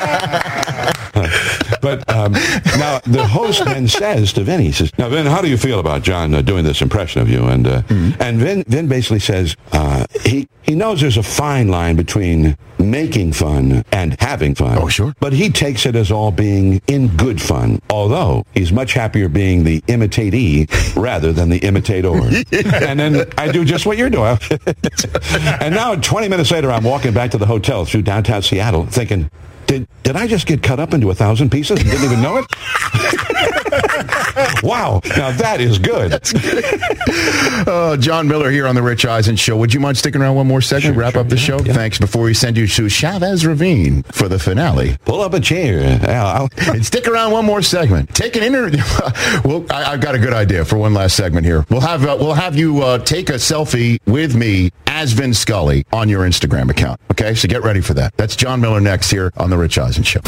but um, [LAUGHS] now the host then says to Vin, he says, "Now, Vin, how do you feel about Jon uh, doing this impression of you?" And uh, and Vin Vin basically says uh, he he knows there's a fine line between making fun and having fun. Oh, sure. But he takes it as all being in good fun. Although he's much happier being the imitatee [LAUGHS] rather than the imitator. and then I do just what you're doing. [LAUGHS] and now, 20 minutes later, I'm walking back to the hotel through downtown Seattle, thinking. Did, did I just get cut up into a thousand pieces and didn't even know it? [LAUGHS] [LAUGHS] wow. Now that is good. Uh, Jon Miller here on the Rich Eisen Show. Would you mind sticking around one more segment, wrap up the show? Thanks. Before we send you to Chavez Ravine for the finale. Pull up a chair. [LAUGHS] and stick around one more segment. Take an interview. [LAUGHS] well, I, I've got a good idea for one last segment here. We'll have uh, we'll have you uh, take a selfie with me as Vin Scully on your Instagram account. Okay, so get ready for that. That's Jon Miller next here on the Rich Eisen Show.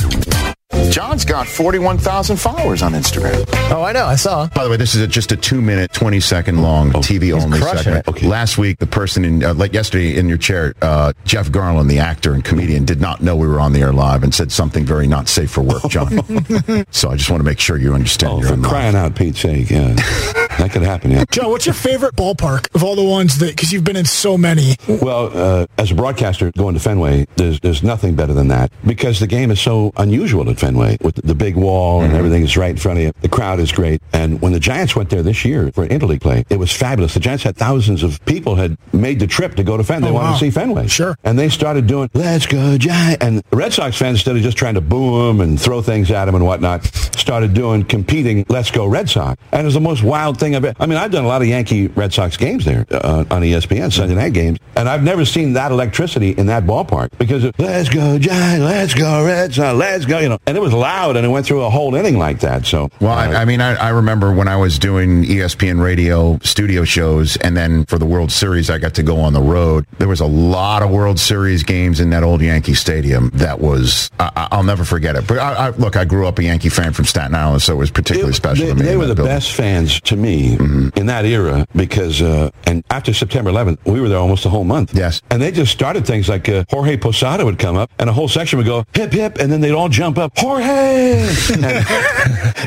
Jon's got 41,000 followers on Instagram. Oh, I know. I saw. By the way, this is a, just a two minute, 20 second long TV only segment. it. Last week, the person in, uh, like yesterday in your chair, uh, Jeff Garlin, the actor and comedian, did not know we were on the air live and said something very not safe for work, Jon. [LAUGHS] so I just want to make sure you understand Oh, you're for crying out Pete's sake. Yeah. [LAUGHS] That could happen, yeah. Joe, what's your favorite ballpark of all the ones that, because you've been in so many? Well, uh, as a broadcaster going to Fenway, there's there's nothing better than that because the game is so unusual at Fenway with the big wall and everything is right in front of you. The crowd is great. And when the Giants went there this year for an interleague play, it was fabulous. The Giants had thousands of people had made the trip to go to Fenway. They Oh, wanted wow. to see Fenway. Sure. And they started doing, let's go Giants. And the Red Sox fans, instead of just trying to boo them and throw things at them and whatnot, started doing competing, let's go Red Sox. And it was the most wild thing I've ever, I mean, I've done a lot of Yankee Red Sox games there uh, on ESPN, Sunday night games. And I've never seen that electricity in that ballpark because it, let's go Giants, let's go Red Sox, let's go, you know. And it was loud and it went through a whole inning like that. So, Well, I, I mean, I, I remember when I was doing ESPN radio studio shows, and then for the World Series, I got to go on the road. There was a lot of World Series games in that old Yankee Stadium. That was, I, I- I'll never forget it. But I, I, look, I grew up a Yankee fan from Staten Island, so it was particularly special they, to me. they were the building. best fans to me in that era because, uh, and after September 11th, we were there almost a whole month. Yes. And they just started things like uh, Jorge Posada would come up and a whole section would go hip hip, and then they'd all jump up Jorge. [LAUGHS] and,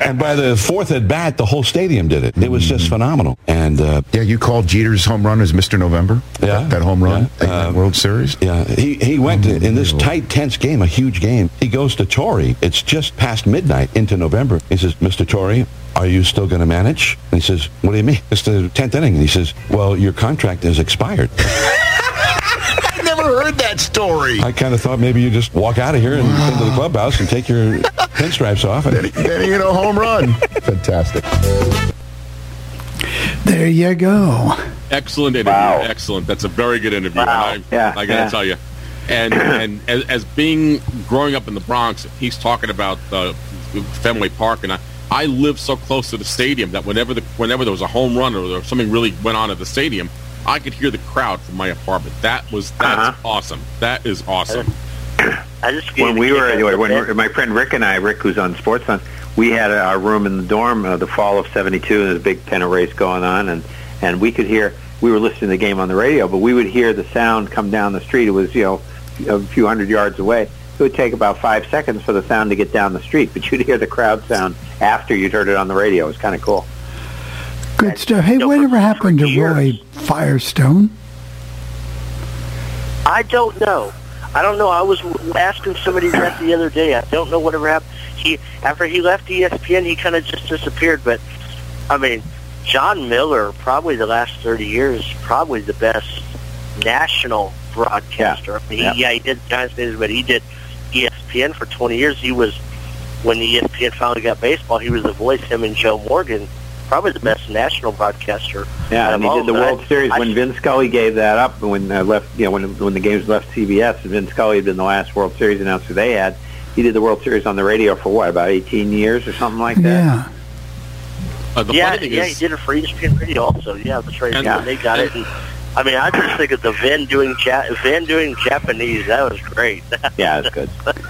and by the fourth at bat, the whole stadium did it. It was just phenomenal. And uh, Yeah, you called Jeter's home run as Mr. November? Yeah. That, that home run Yeah. Um, World Series? Yeah, he, he went to, in this tight, tense game, a huge game. He goes to Torre. It's just past midnight into November. He says, Mr. Torre, are you still going to manage? And he says, what do you mean? It's the 10th inning. And he says, well, your contract is expired. [LAUGHS] I never heard that story. I kind of thought maybe you just walk out of here and into the clubhouse and take your [LAUGHS] pinstripes off. And, then you know, home run. Fantastic. There you go. Excellent interview. Excellent. That's a very good interview. Wow. I, Yeah, I got to yeah. tell you. And and as, as being growing up in the Bronx, he's talking about uh, Fenway Park, and I, I live so close to the stadium that whenever the whenever there was a home run or there, something really went on at the stadium, I could hear the crowd from my apartment. That was that's Uh-huh. awesome. That is awesome. I just when we were when when my friend Rick and I, Rick who's on Sports Fun, we had our room in the dorm uh, the fall of '72. and There's a big pennant race going on, and and we could hear. We were listening to the game on the radio, but we would hear the sound come down the street. It was you know a few hundred yards away. It would take about five seconds for the sound to get down the street, but you'd hear the crowd sound after you'd heard it on the radio. It was kind of cool. Good stuff. Hey, whatever happened to Roy Firestone? I don't know. I don't know. I was asking somebody that the other day. I don't know whatever happened. He after he left ESPN, he kind of just disappeared. But I mean, Jon Miller, probably the last thirty years, probably the best national broadcaster. I mean, Yeah. he, yeah, he did Giants Days, but he did ESPN for twenty years. He was when ESPN finally got baseball. He was the voice. Him and Joe Morgan, probably the best national broadcaster. Yeah, out and he did the of them. World Series I- when Vin Scully gave that up when uh, left. You know, when when the games left CBS, Vin Scully had been the last World Series announcer they had. He did the World Series on the radio for what about 18 years or something like that. Yeah. Uh, the yeah, yeah, is, he did it for E ESPN Radio also. Yeah, that's right. And- yeah, they got it. And, I mean, I just think of the Vin doing ja- Vin doing Japanese. That was great. [LAUGHS] Yeah, it's good.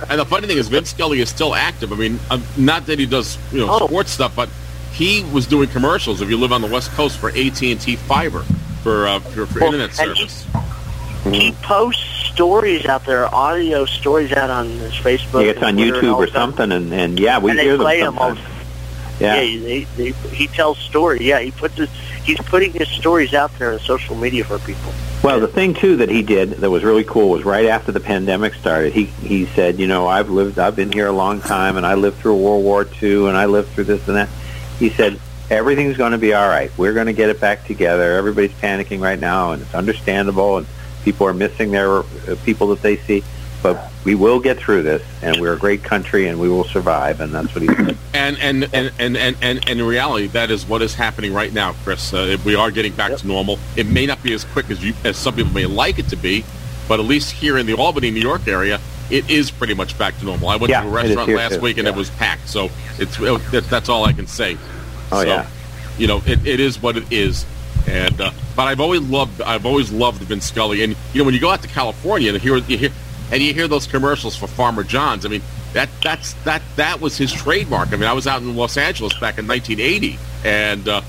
And the funny thing is, Vince Scully is still active. I mean, um, not that he does you know Oh. sports stuff, but he was doing commercials. If you live on the West Coast for AT and T Fiber for uh, for, for Well, internet and he- service. he posts stories out there, audio stories out on his Facebook. Yeah, it's on and Twitter and YouTube or something, and and yeah, we and hear them play them all. sometimes. Yeah. Yeah, he, he, he tells stories. Yeah, he puts his, he's putting his stories out there on social media for people. Well, the thing too that he did that was really cool was right after the pandemic started. He he said, you know, I've lived, I've been here a long time, and I lived through World War II, and I lived through this and that. He said everything's going to be all right. We're going to get it back together. Everybody's panicking right now, and it's understandable, and people are missing their uh, people that they see. But we will get through this, and we're a great country, and we will survive. And that's what he said. [CLEARS THROAT] And and, and, and, and, and, in reality, that is what is happening right now, Chris. Uh, we are getting back to normal. It may not be as quick as you as some people may like it to be, but at least here in the Albany, New York area, it is pretty much back to normal. I went Yeah, to a restaurant last too. week and Yeah. it was packed, so it's it, that's all I can say. Oh, so, yeah. you know, it, it is what it is. And uh, but I've always loved I've always loved Vince Scully, and you know when you go out to California and hear you hear and you hear those commercials for Farmer John's, I mean that that's that that was his trademark. I mean I was out in Los Angeles back in 1980, and uh,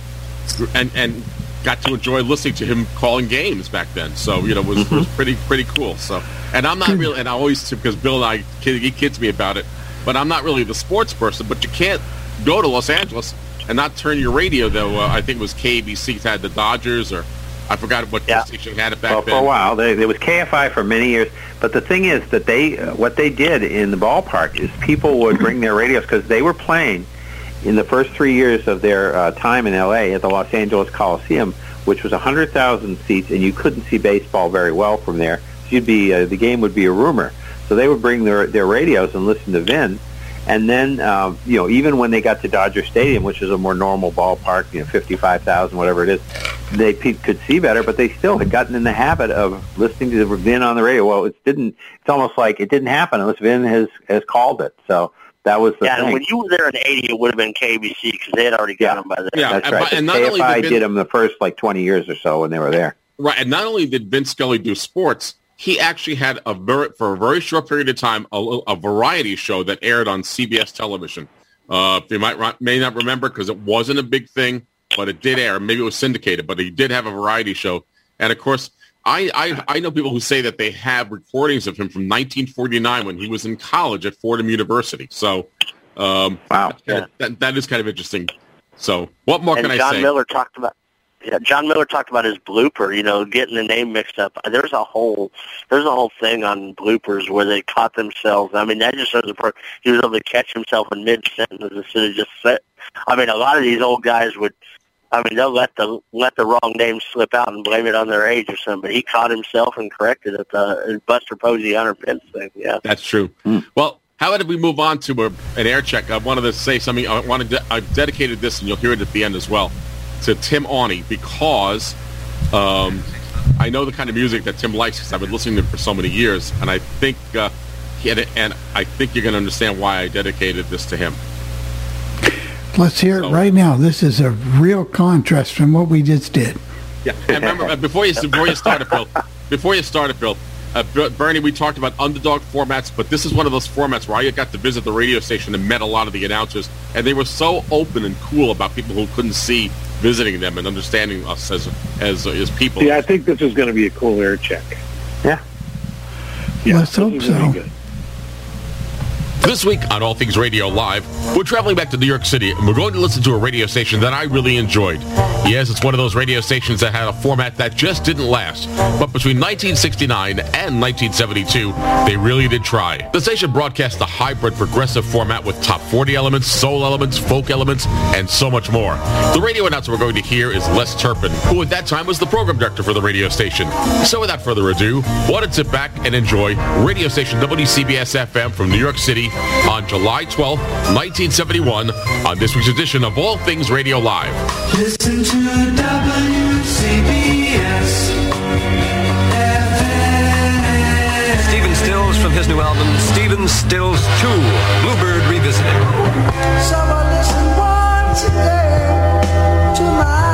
and and got to enjoy listening to him calling games back then. So you know it was, it was pretty pretty cool. So and I'm not really and I always because Bill and I kid, he kids me about it, but I'm not really the sports person. But you can't go to Los Angeles and not turn your radio though. Uh, I think it was KABC had the Dodgers, or I forgot what station had it back well, then. for a while, they, it was KFI for many years. But the thing is that they, uh, what they did in the ballpark is people would bring their radios because they were playing in the first three years of their uh, time in LA at the Los Angeles Coliseum, which was 100,000 seats, and you couldn't see baseball very well from there. So you'd be, uh, the game would be a rumor. So they would bring their their radios and listen to Vin. And then, uh, you know, even when they got to Dodger Stadium, which is a more normal ballpark, you know, 55,000, whatever it is, they could see better, but they still had gotten in the habit of listening to Vin on the radio. Well, it didn't, it's almost like it didn't happen unless Vin has, has called it. So that was the yeah, thing. and when you were there in '80, it would have been KBC because they had already got them by then. Yeah, That's right. and The not only KFI did Vin- did them the first like 20 years or so when they were there. Right, and not only did Vince Scully do sports, he actually had a very, for a very short period of time a, a variety show that aired on CBS television. Uh, you might may not remember because it wasn't a big thing, but it did air. Maybe it was syndicated, but he did have a variety show. And of course, I, I I know people who say that they have recordings of him from 1949 when he was in college at Fordham University. So, um, wow, that, that, that is kind of interesting. So, what more and can Jon I say? Jon Miller talked about. Yeah, Jon Miller talked about his blooper. You know, getting the name mixed up. There's a whole there's a whole thing on bloopers where they caught themselves. I mean, that just shows the per- he was able to catch himself in mid sentence instead of just set. I mean, a lot of these old guys would. I mean, they'll let the let the wrong name slip out and blame it on their age or something. But he caught himself and corrected it. The Buster Posey, Hunter Pence thing. Yeah. That's true. Well, how about we move on to a, an air check? I wanted to say something. I wanted to, I've dedicated this, and you'll hear it at the end as well, to Tim Awney because um, I know the kind of music that Tim likes because I've been listening to him for so many years, and I think uh, he had, and I think you're going to understand why I dedicated this to him. Let's hear it right now. This is a real contrast from what we just did. Yeah, and remember uh, before you before you started, Phil. Before you started, Phil. Uh, Bernie, we talked about underdog formats, but this is one of those formats where I got to visit the radio station and met a lot of the announcers, and they were so open and cool about people who couldn't see visiting them and understanding us as as as people. Yeah, I think this is going to be a cool air check. Yeah. Let's hope this is gonna so. This week on All Things Radio Live, we're traveling back to New York City and we're going to listen to a radio station that I really enjoyed. Yes, it's one of those radio stations that had a format that just didn't last. But between 1969 and 1972, they really did try. The station broadcast a hybrid progressive format with top 40 elements, soul elements, folk elements, and so much more. The radio announcer we're going to hear is Les Turpin, who at that time was the program director for the radio station. So without further ado, why don't sit back and enjoy radio station WCBS FM from New York City on July 12th, 1971, on this week's edition of All Things Radio Live. Listen to WCBS. Stephen Stills from his new album, Stephen Stills 2, Bluebird Revisited. Someone listen once again to my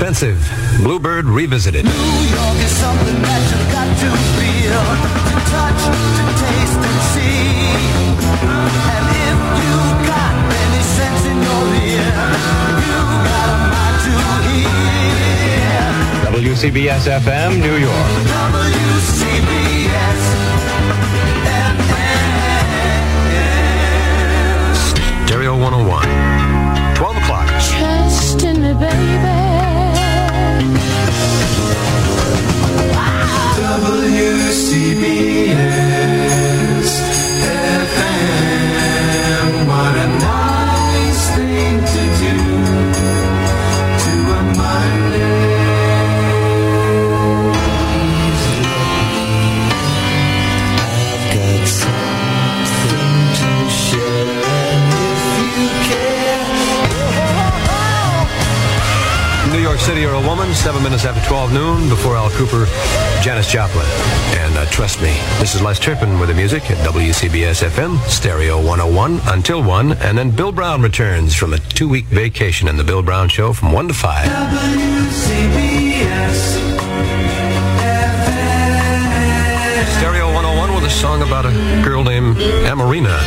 Expensive, Bluebird Revisited. New York is something that you've got to feel, to touch, to taste and see. And if you've got any sense in your ear, you got a mind to hear. WCBS FM, New York. WCBS. Noon, before Al Kooper, Janis Joplin. And uh, trust me, this is Les Turpin with the music at WCBS FM, Stereo 101 until 1, and then Bill Brown returns from a two-week vacation in the Bill Brown Show from 1 to 5. WCBS. Stereo 101 with a song about a girl named Amoreena.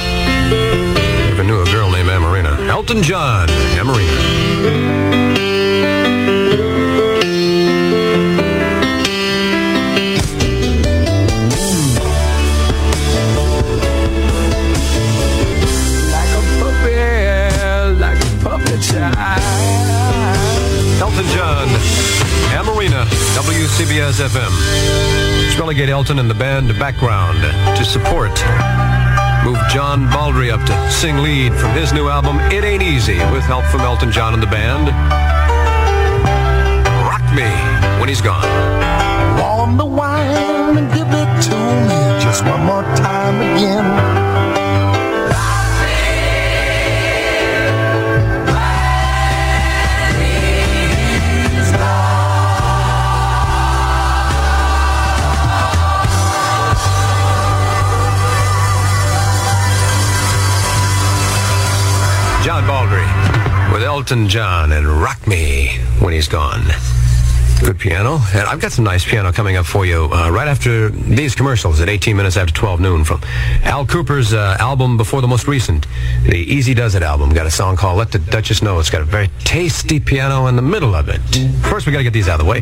Never knew a girl named Amoreena. Elton John, Amoreena. WCBS FM. Relegate Elton and the band background to support. Move John Baldry up to sing lead from his new album, It Ain't Easy, with help from Elton John and the band. Rock Me when he's gone. Warm the wine and give it to me just one more time again. Elton John and Rock Me when he's gone. Good piano. And I've got some nice piano coming up for you uh, right after these commercials at 18 minutes after 12 noon from Al Kooper's uh, album before the most recent, the Easy Does It album. Got a song called Let the Duchess Know. It's got a very tasty piano in the middle of it. First, we got to get these out of the way.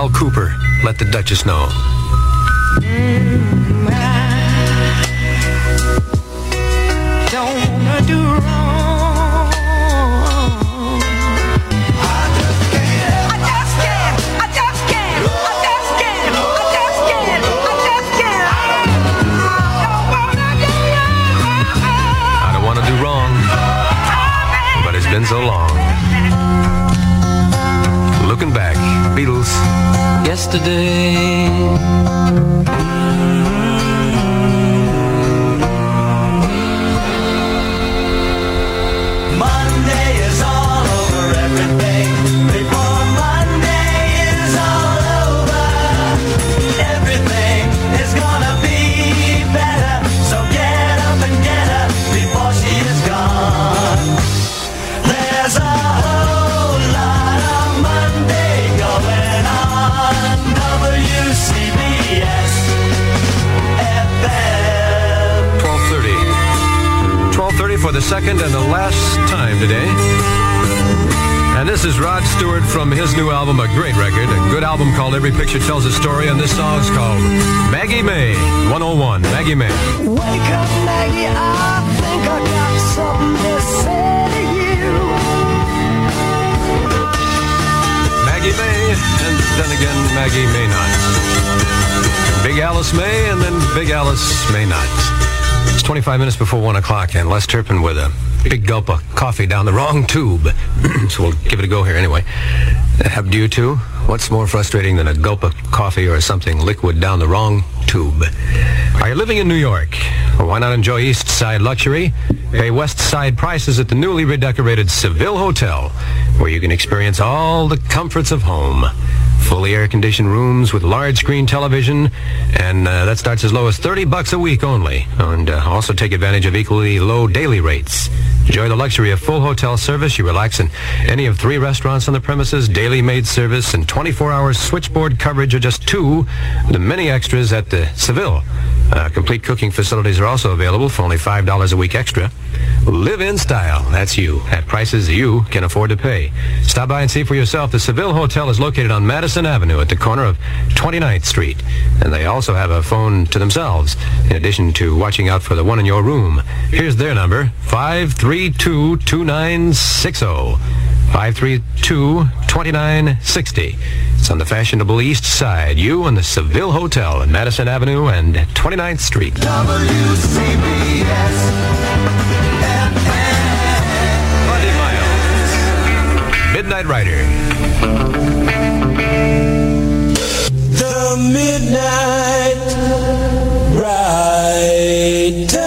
Al Kooper, let the Duchess know. Album called Every Picture Tells a Story, and this song's called Maggie May 101. Maggie May. Wake up, Maggie. I think I got something to say to you. Maggie May, and then again, Maggie may not. Big Alice may, and then Big Alice may not. It's 25 minutes before 1 o'clock, and Les Turpin with a big gulp of coffee down the wrong tube. [CLEARS THROAT] so we'll give it a go here anyway. Have you too? What's more frustrating than a gulp of coffee or something liquid down the wrong tube? Are you living in New York? Well, why not enjoy East Side luxury? Pay West Side prices at the newly redecorated Seville Hotel, where you can experience all the comforts of home. Fully air-conditioned rooms with large screen television, and uh, that starts as low as 30 bucks a week only. And uh, also take advantage of equally low daily rates. Enjoy the luxury of full hotel service. You relax in any of three restaurants on the premises, daily maid service, and 24-hour switchboard coverage are just two. The many extras at the Seville. Uh, complete cooking facilities are also available for only $5 a week extra. Live in style. That's you. At prices you can afford to pay. Stop by and see for yourself. The Seville Hotel is located on Madison Avenue at the corner of 29th Street. And they also have a phone to themselves, in addition to watching out for the one in your room. Here's their number, 532-2960. 532-2960. It's on the fashionable east side. You and the Seville Hotel in Madison Avenue and 29th Street. Buddy Midnight Rider. The Midnight No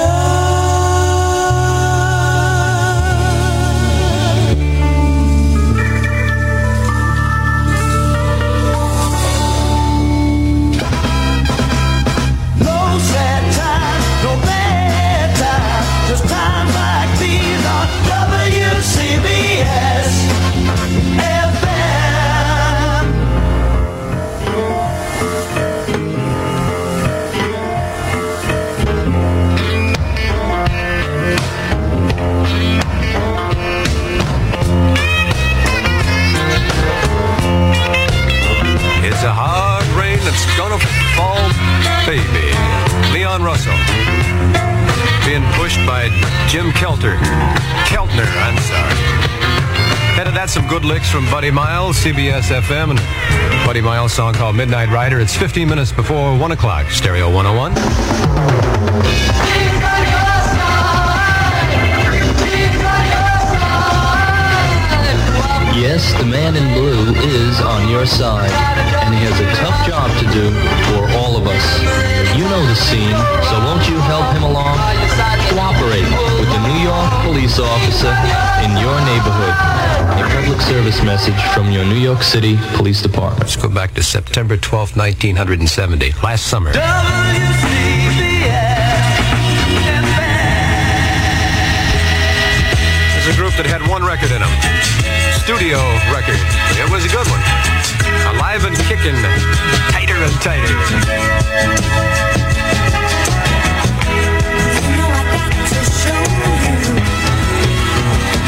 baby. Leon Russell. Being pushed by Jim Kelter. Keltner, I'm sorry. Headed that some good licks from Buddy Miles, CBS FM, and Buddy Miles' song called Midnight Rider. It's 15 minutes before 1 o'clock, Stereo 101. The man in blue is on your side, and he has a tough job to do for all of us. You know the scene, so won't you help him along? Cooperate with the New York police officer in your neighborhood. A public service message from your New York City Police Department. Let's go back to September 12, 1970, last summer. There's a group that had one record in them. Studio record. It was a good one. Alive and kicking. Tighter and tighter.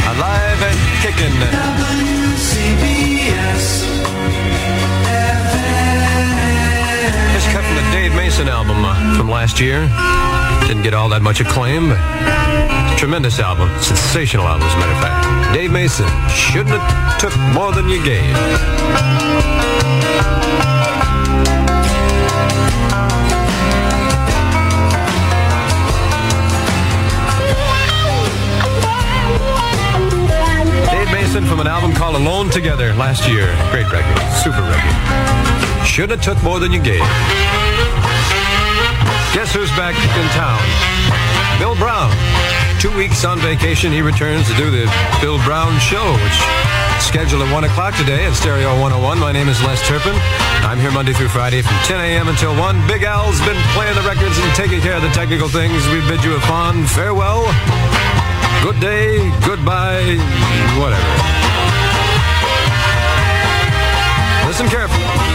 Alive and kicking. Just cut from the Dave Mason album uh, from last year. Didn't get all that much acclaim, but tremendous album. Sensational album, as a matter of fact. Dave Mason, shouldn't have took more than you gave. Dave Mason from an album called Alone Together last year. Great record. Super record. Should have took more than you gave. Guess who's back in town? Bill Brown. Two weeks on vacation, he returns to do the Bill Brown Show, which scheduled at 1 o'clock today at Stereo 101. My name is Les Turpin. I'm here Monday through Friday from 10 a.m. until 1. Big Al's been playing the records and taking care of the technical things. We bid you a fond farewell. Good day, goodbye, whatever. Listen carefully.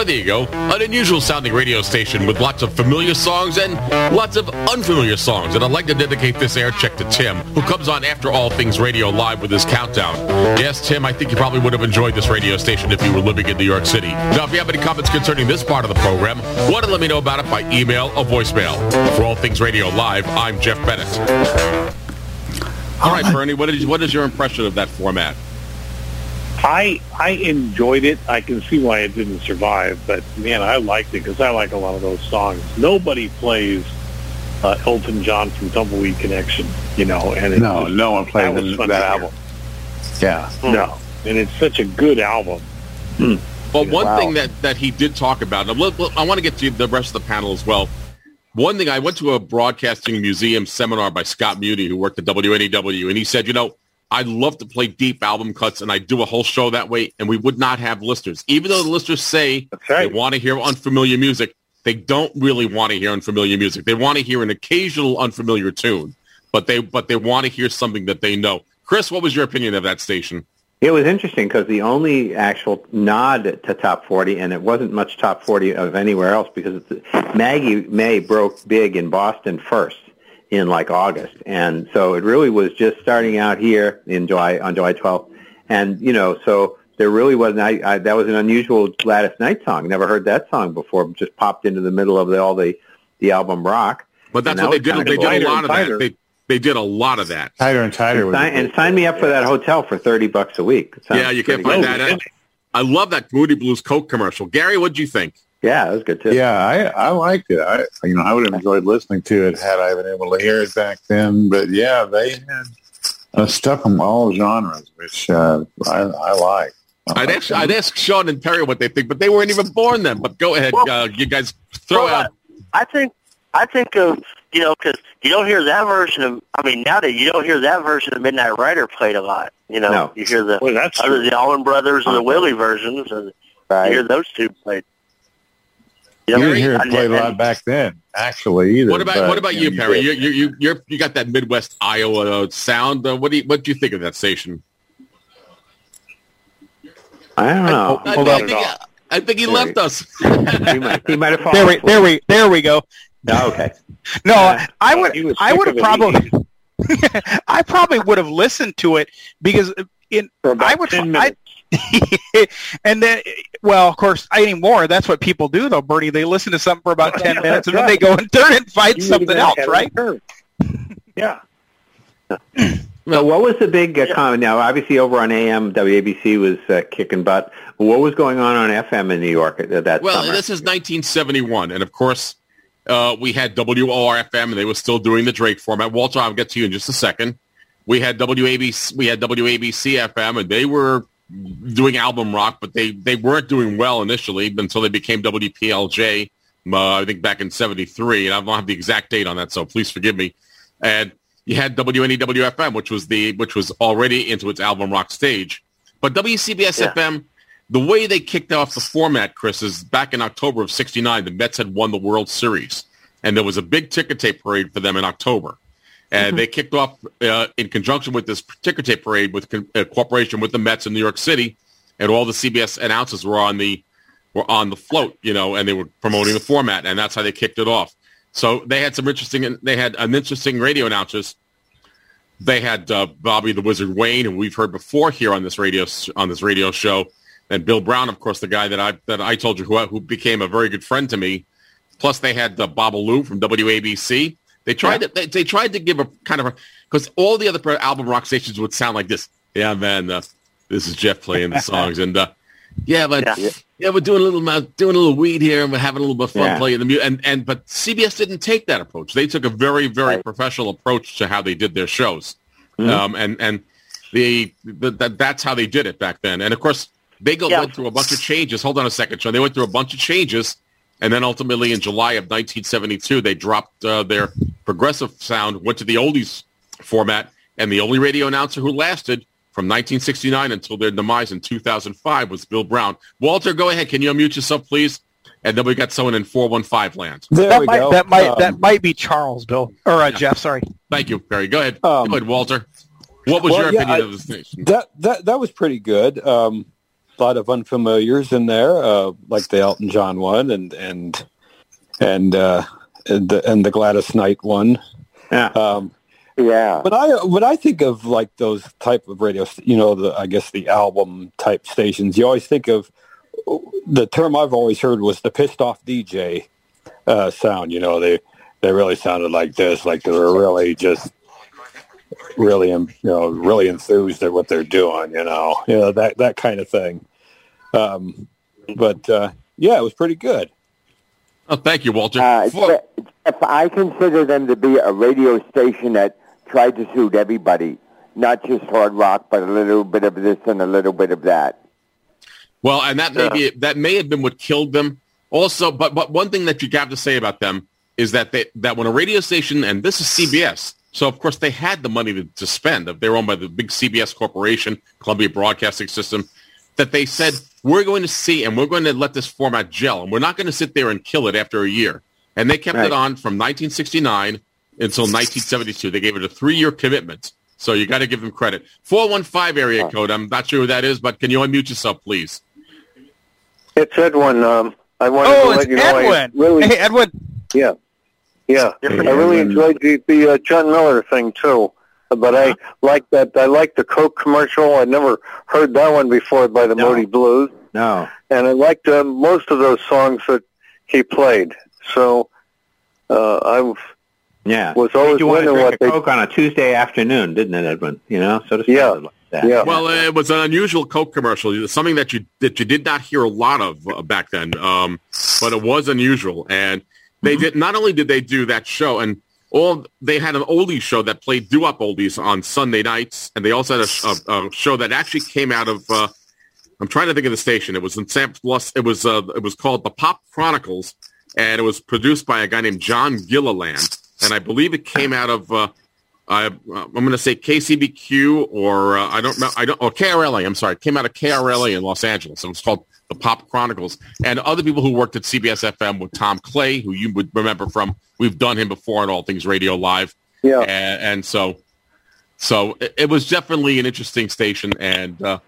When there you go. An unusual sounding radio station with lots of familiar songs and lots of unfamiliar songs. And I'd like to dedicate this air check to Tim, who comes on after all things radio live with his countdown. Yes, Tim, I think you probably would have enjoyed this radio station if you were living in New York City. Now, if you have any comments concerning this part of the program, want to let me know about it by email or voicemail. For all things radio live, I'm Jeff Bennett. All right, uh, Bernie, what is, what is your impression of that format? I I enjoyed it. I can see why it didn't survive, but man, I liked it because I like a lot of those songs. Nobody plays uh, Elton John from Tumbleweed Connection, you know, and it No, was- no one plays that was that fun to hear. album. Yeah. No, and it's such a good album. Well, one Wow. thing that, that he did talk about, and look, look, I want to get to the rest of the panel as well. One thing, I went to a broadcasting museum seminar by Scott Muni, who worked at WNEW, and he said, you know, I'd love to play deep album cuts, and I do a whole show that way, and we would not have listeners. Even though the listeners say they want to hear unfamiliar music, they don't really want to hear unfamiliar music. They want to hear an occasional unfamiliar tune, but they but they want to hear something that they know. Chris, what was your opinion of that station? It was interesting because the only actual nod to top 40, and it wasn't much top 40 of anywhere else because it's, Maggie May broke big in Boston first in like August. And so it really was just starting out here in July, on July 12th. And, you know, so there really wasn't, I, I, that was an unusual Gladys Knight song. Never heard that song before. Just popped into the middle of the, all the, the album rock. But that's And what they did. They did a lot of that. They, they did a lot of that. Tighter and tighter. And sign, and sign me up for that hotel for 30 bucks a week. Yeah, you can't find good. that. I love that Moody Blues Coke commercial. Gary, what'd you think? Yeah, that was good too. Yeah, I, I liked it. I you know I would have enjoyed listening to it had I been able to hear it back then. But yeah, they had uh, stuck them all genres, which uh, I, I like. I'd ask, I'd ask Sean and Terry what they think, but they weren't even born then. But go ahead, uh, you guys throw Well, out. I think I think of you know because you don't hear that version of. I mean, nowadays you don't hear that version of Midnight Rider played a lot. You know, No. you hear the Well, that's other the Allman Brothers and the Willie versions, and Right. you hear those two played. You know, didn't hear it and- played a lot back then, actually. Either. What about but, what about you, know, Perry? You you you you're, you got that Midwest Iowa uh, sound. Uh, what do you what do you think of that station? I don't know. I, Hold I on. think, I think he Sorry. left us. [LAUGHS] he might, he might have fallen There we, there we, there we go. Oh, okay. No, Yeah. I would, I would have probably, [LAUGHS] I probably would have listened to it because in For about I would, 10 I, [LAUGHS] and then, well, of course, anymore. That's what people do, though, Bernie. They listen to something for about [LAUGHS] ten minutes, and that's then they go and turn and find You something else, ahead of the right? [LAUGHS] Yeah. So what was the big uh, comment? Now, obviously, over on AM, WABC was uh, kicking butt. What was going on on FM in New York at that time? Well, summer? this is 1971, and of course, uh, we had WORFM, and they were still doing the Drake format. Walter, I'll get to you in just a second. We had WABC, we had WABC FM, and they were doing album rock, but they they weren't doing well initially until they became WPLJ. Uh, I think back in '73, and I don't have the exact date on that, so please forgive me. And you had WNEW FM, which was the which was already into its album rock stage, but WCBS Yeah. FM the way they kicked off the format, Chris, is back in October of 69, the Mets had won the World Series. And there was a big ticker tape parade for them in October. And they kicked off uh, in conjunction with this ticker tape parade with con- uh, cooperation with the Mets in New York City. And all the CBS announcers were on the were on the float, you know, and they were promoting the format. And that's how they kicked it off. So they had some interesting, they had an interesting radio announcers. They had uh, Bobby the Wizard Wayne, who we've heard before here on this radio on this radio show, and Bill Brown, of course, the guy that I that I told you who who became a very good friend to me. Plus, they had uh, Babalu from WABC. They tried to they, they tried to give a kind of a because all the other album rock stations would sound like this. Yeah, man, uh, this is Jeff playing the [LAUGHS] songs, and uh, yeah, but yeah. Yeah. we're doing a little amount- doing a little weed here, and we're having a little bit of fun Yeah. playing the music. And and but CBS didn't take that approach. They took a very very professional approach to how they did their shows, um, and and the, the, the that's how they did it back then. And of course, they go Yeah. went through a bunch of changes. Hold on a second, Sean. They went through a bunch of changes, and then ultimately in July of 1972, they dropped uh, their progressive sound, went to the oldies format, and the only radio announcer who lasted from 1969 until their demise in 2005 was Bill Brown. Walter, go ahead. Can you unmute yourself, please? And then we got someone in 415 land. There that we might, go. That might, Um, that might be Charles, Bill or uh, Jeff. Sorry. Thank you, Barry. Go ahead. Um, go ahead, Walter. What was well, your yeah, opinion I- of the station? that that that was pretty good. Um, lot of unfamiliars in there, uh, like the Elton John one and and and uh, and the, and the Gladys Knight one. Yeah. Um, yeah. But I when I think of like those type of radio, you know, the I guess the album type stations, you always think of the term I've always heard was the pissed off DJ uh, sound. You know, they they really sounded like this, like they were really just really, you know, really enthused at what they're doing. You know, you know that that kind of thing. Um, but uh, yeah, it was pretty good. Oh, [LAUGHS] thank you, Walter. Uh, Jeff, Jeff, I consider them to be a radio station that tried to suit everybody, not just hard rock, but a little bit of this and a little bit of that. Well, and that may be that may have been what killed them. Also, but but one thing that you have to say about them is that they that when a radio station and this is CBS, so of course they had the money to, to spend. They're owned by the big CBS corporation, Columbia Broadcasting System, that they said we're going to see and we're going to let this format gel, and we're not going to sit there and kill it after a year. And they kept Right. it on from 1969 until 1972. They gave it a three-year commitment. So you got to give them credit. 415 area code. I'm not sure who that is, but can you unmute yourself, please? It's Edwin. Um, I wanted Oh, to it's let you know I Edwin. really, Hey, Edwin. yeah, yeah. I Edwin. really enjoyed the, the uh, Jon Miller thing too. But I like that. I like the Coke commercial. I never heard that one before by the Moody Blues, No. and I liked uh, most of those songs that he played. So uh, I Yeah. was always you want to wondering drink what a they. Coke on a Tuesday afternoon, didn't it, Edwin? You know, so to Yeah. like that. Yeah. Well, uh, it was an unusual Coke commercial, something that you that you did not hear a lot of uh, back then, um, but it was unusual. And they did not only did they do that show, and all they had an oldies show that played doo-wop oldies on Sunday nights, and they also had a, a, a show that actually came out of. Uh, I'm trying to think of the station. It was in San Plus. It was uh, it was called the Pop Chronicles, and it was produced by a guy named John Gilliland, and I believe it came out of. Uh, I, I'm going to say KCBQ or uh, I don't know. I don't. Or KRLA. I'm sorry. It came out of KRLA in Los Angeles. It was called the Pop Chronicles. And other people who worked at CBS FM with Tom Clay, who you would remember from. We've done him before on All Things Radio Live. Yeah. And, and so, so it, it was definitely an interesting station, and uh,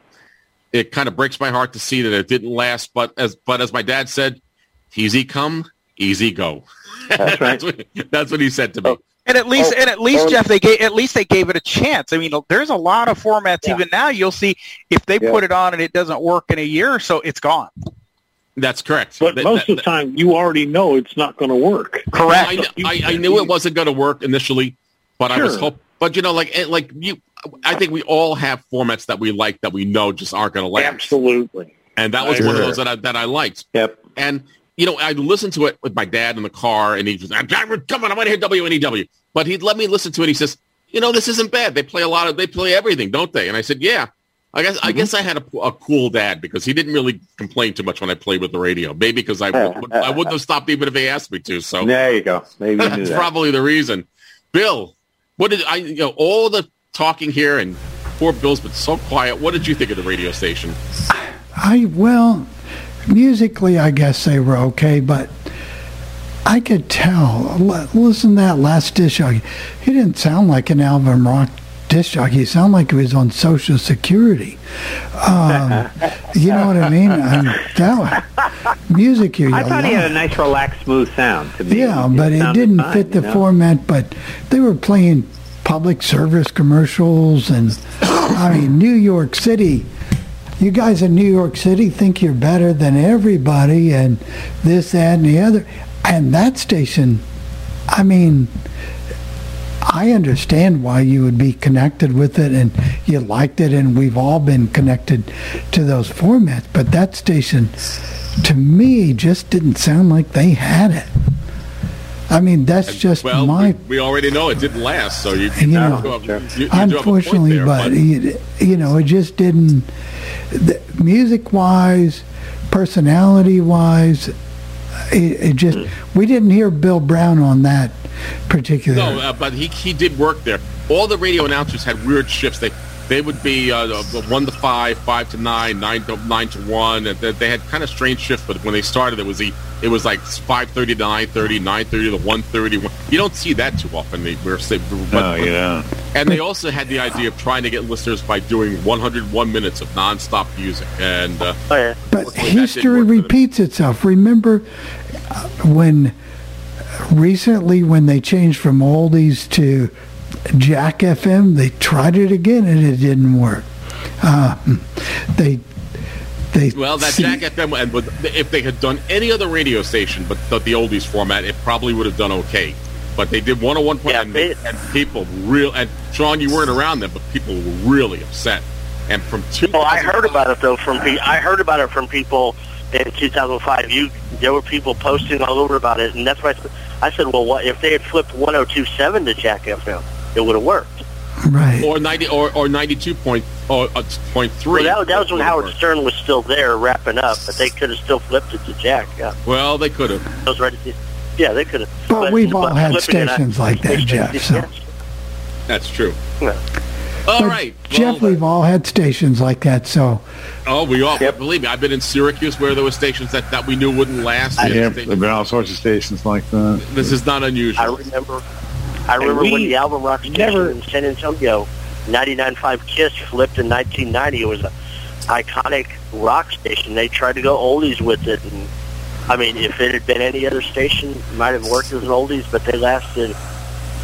it kind of breaks my heart to see that it didn't last. But as but as my dad said, easy come, easy go. That's right. [LAUGHS] that's, what, that's what he said to me. And at least, Oh, and at least, oh. Jeff, they gave at least they gave it a chance. I mean, there's a lot of formats even now. You'll see if they Yeah. put it on and it doesn't work in a year or so, it's gone. That's correct. But That- most that- of the time, you already know it's not going to work. Correct. I, I, I knew it wasn't going to work initially, but I was Sure. hope. But you know, like eh, like you, I think we all have formats that we like that we know just aren't going to last. Absolutely. And that was one of those that I, that I liked. Yep. And you know, I'd listen to it with my dad in the car, and he was, "I'm- "Come on, I want to hear WNEW." But he'd let me listen to it. He says, "You know, this isn't bad. They play a lot of, they play everything, don't they?" And I said, "Yeah." I guess I mm-hmm. guess I had a, a cool dad because he didn't really complain too much when I played with the radio. Maybe because I would, [LAUGHS] I wouldn't have stopped even if they asked me to. So There you go. Maybe you [LAUGHS] that's that. probably the reason. Bill, what did I? You know, all the talking here and poor Bill's been so quiet. What did you think of the radio station? I well, musically, I guess they were okay, but I could tell. Listen to that last disc jockey. He didn't sound like an album rock disc jockey. He sounded like he was on Social Security. Um, [LAUGHS] you know what I mean? I mean that music you. I thought he had a nice, relaxed, smooth sound. To me, Yeah, but it didn't fine, fit the you know? format. But they were playing public service commercials, and I mean, New York City. You guys in New York City think you're better than everybody, and this, that, and the other. And that station, I mean, I understand why you would be connected with it and you liked it, and we've all been connected to those formats. But that station, to me, just didn't sound like they had it. I mean, that's just Well, my we, we already know it didn't last, so you, You know, have, you, you do have a point unfortunately, there, but, you, you know, it just didn't. The, music wise, personality wise, it, it just we didn't hear Bill Brown on that particular. No, uh, but he he did work there. All the radio announcers had weird shifts. They they would be uh, one to five, five to nine, nine to nine to one. And they, they had kind of strange shifts, but when they started, it was the it was like five thirty to nine thirty, nine thirty to one thirty. You don't see that too often. They were say, Oh, yeah. and they also had the idea of trying to get listeners by doing 101 minutes of nonstop music. And uh, Oh, But history repeats itself. Remember uh, when recently when they changed from oldies to Jack FM, they tried it again and it didn't work. Uh, they they well, that see- Jack FM, and with, if they had done any other radio station but the, the oldies format, it probably would have done okay. But they did 101 point, and, they- and people real and Sean, you weren't around them, but people were really upset. And from two, Oh, I heard about it though from pe- I heard about it from people in 2005. You there were people posting all over about it, and that's why I said, I said, well, what if they had flipped 102.7 to Jack FM? It would have worked. Right. or 90 or, or 92 point or uh, point three. Well, that, that was when Howard Stern was still there wrapping up, but they could have still flipped it to Jack. Yeah, Well, they could have. I was ready to. Yeah, they could have. But we've all had flipping I- stations like that, Jeff. So. That's true. Yeah. All But, right. Jeff, we've all had stations like that. So Oh, we all believe me. I've been in Syracuse where there were stations that, that we knew wouldn't last. We had Yeah, sta- there've been all sorts of stations like that. This is not unusual. I remember. I remember when the album rock station in San Antonio, 99.5 Kiss flipped in 1990. It was an iconic rock station. They tried to go oldies with it, and I mean, if it had been any other station, it might have worked as an oldies. But they lasted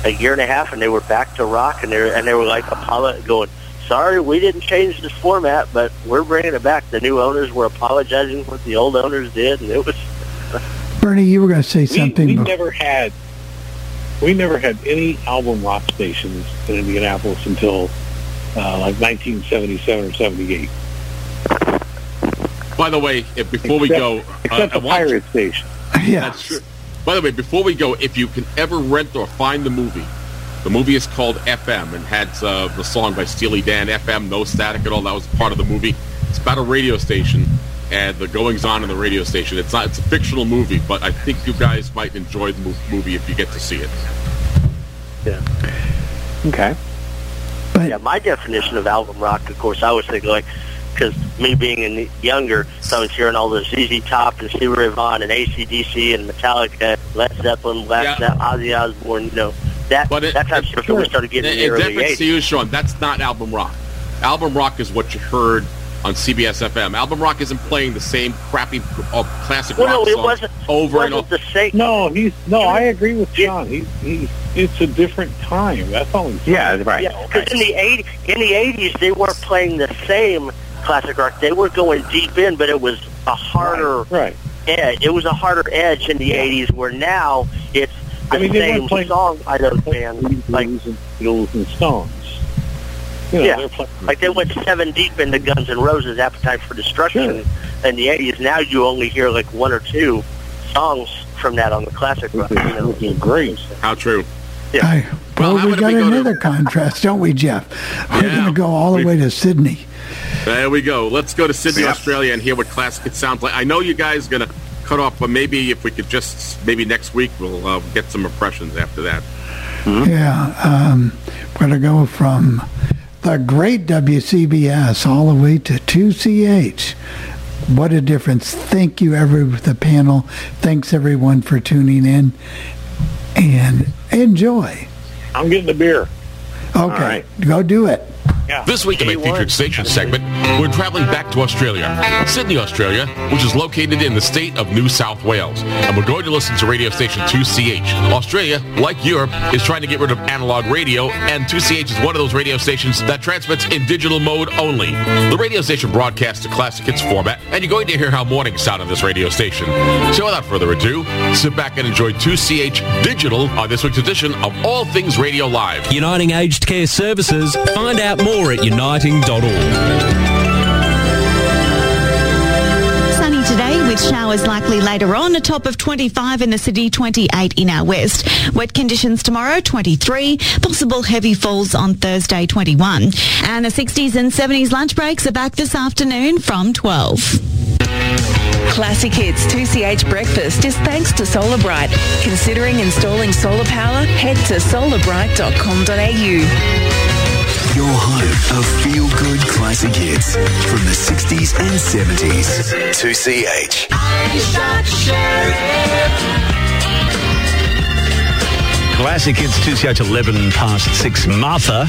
a year and a half, and they were back to rock, and they were, and they were like Apollo going. Sorry, we didn't change this format, but we're bringing it back. The new owners were apologizing for what the old owners did, and it was Bernie, you were going to say something. we bef- never had we never had any album rock stations in Indianapolis until uh, like 1977 or 78. By the way, if before we go, except uh, the I want- pirate station. Yeah. That's true. By the way, before we go, if you can ever rent or find the movie, the movie is called FM and had uh, the song by Steely Dan, FM, no static at all. That was part of the movie. It's about a radio station and the goings on in the radio station. It's not. It's a fictional movie, but I think you guys might enjoy the movie if you get to see it. yeah. Okay. yeah, my definition of album rock, of course, I was thinking like, because me being in younger, so I was hearing all the ZZ Top and Stevie Ray Vaughan and ACDC and Metallica, Led Zeppelin, Led Zeppelin, Ozzy Osbourne, you know, that that type of stuff that we started getting in the In early deference 80s. to you, Sean, that's not album rock. Album rock is what you heard on CBS FM. Album rock isn't playing the same crappy uh, classic Well, rock no, it songs wasn't over and wasn't over. the same. No, he's no. I agree with John. He's he's it's a different time. That's all he's saying. Yeah, right. because in the 80, in the eighties they weren't playing the same classic rock. They were going deep in, but it was a harder right. edge. It was a harder edge in the eighties, where now it's the I mean, they same weren't playing song by those bands. Like Beatles and Stones. You know, yeah, playing- like they went seven deep into Guns N' Roses' Appetite for Destruction in the eighties. Now you only hear like one or two songs from that on the classic rock. You know, great. How true. Aye. Well, Well, we got we go to- another contrast, don't we, Jeff? We're Yeah. going to go all the way to Sydney. There we go. Let's go to Sydney, Yeah. Australia, and hear what classic it sounds like. I know you guys are going to cut off, but maybe if we could just maybe next week we'll uh, get some impressions after that. Yeah, um, we're going to go from the great WCBS all the way to 2CH. What a difference. Thank you, every the panel. Thanks, everyone, for tuning in. And enjoy. I'm getting the beer. Okay, go do it. This week in my featured station segment, we're traveling back to Australia, Sydney, Australia, which is located in the state of New South Wales. And we're going to listen to radio station 2CH. Australia, like Europe, is trying to get rid of analog radio, and 2CH is one of those radio stations that transmits in digital mode only. The radio station broadcasts a classic hits format, and you're going to hear how mornings sound on this radio station. So without further ado, sit back and enjoy 2CH Digital on this week's edition of All Things Radio Live. Uniting Aged Care Services. Find out more at uniting.org. Sunny today with showers likely later on. A top of 25 in the city, 28 in our west. Wet conditions tomorrow, 23. Possible heavy falls on Thursday, 21. And the 60s and 70s lunch breaks are back this afternoon from 12. Classic Hits 2CH Breakfast is thanks to Solar Bright. Considering installing solar power? Head to solarbright.com.au. Your home of feel-good classic hits from the 60s and 70s. 2CH. Classic hits 2CH 11 past 6. Martha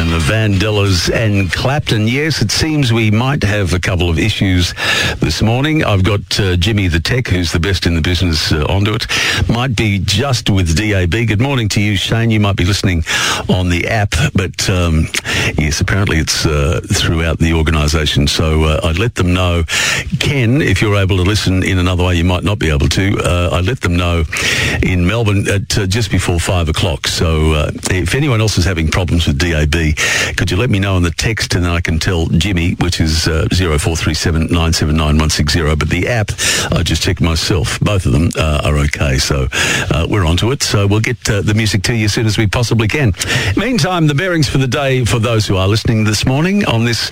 and the Vandellas and Clapton. Yes, it seems we might have a couple of issues this morning. I've got uh, Jimmy the Tech, who's the best in the business, uh, onto it. Might be just with DAB. Good morning to you, Shane. You might be listening on the app, but um, yes, apparently it's uh, throughout the organisation. So uh, I'd let them know. Ken, if you're able to listen in another way, you might not be able to. Uh, I let them know in Melbourne at uh, just before five o'clock. So uh, if anyone else is having problems with DAB, could you let me know on the text and then I can tell Jimmy, which is uh, 0437 979 160. But the app, I just checked myself. Both of them uh, are okay. So uh, we're onto it. So we'll get uh, the music to you as soon as we possibly can. Meantime, the bearings for the day for those who are listening this morning on this,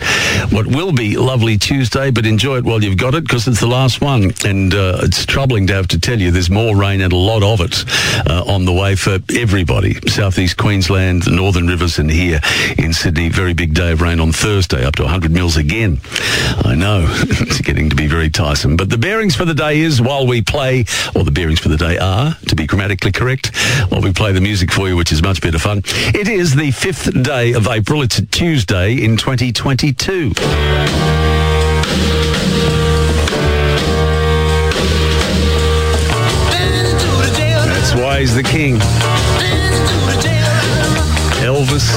what will be lovely Tuesday, but enjoy it while you've got it because it's the last one. And uh, it's troubling to have to tell you there's more rain and a lot of it uh, on the way for everybody. Southeast Queensland, the Northern Rivers, and here in Sydney. Very big day of rain on Thursday, up to 100 mils again. I know [LAUGHS] it's getting to be very tiresome. But the bearings for the day is while we play, or the bearings for the day are, to be grammatically correct, while we play the music for you, which is much better fun. It is the fifth day of April. It's a Tuesday in 2022. That's why he's the king. Elvis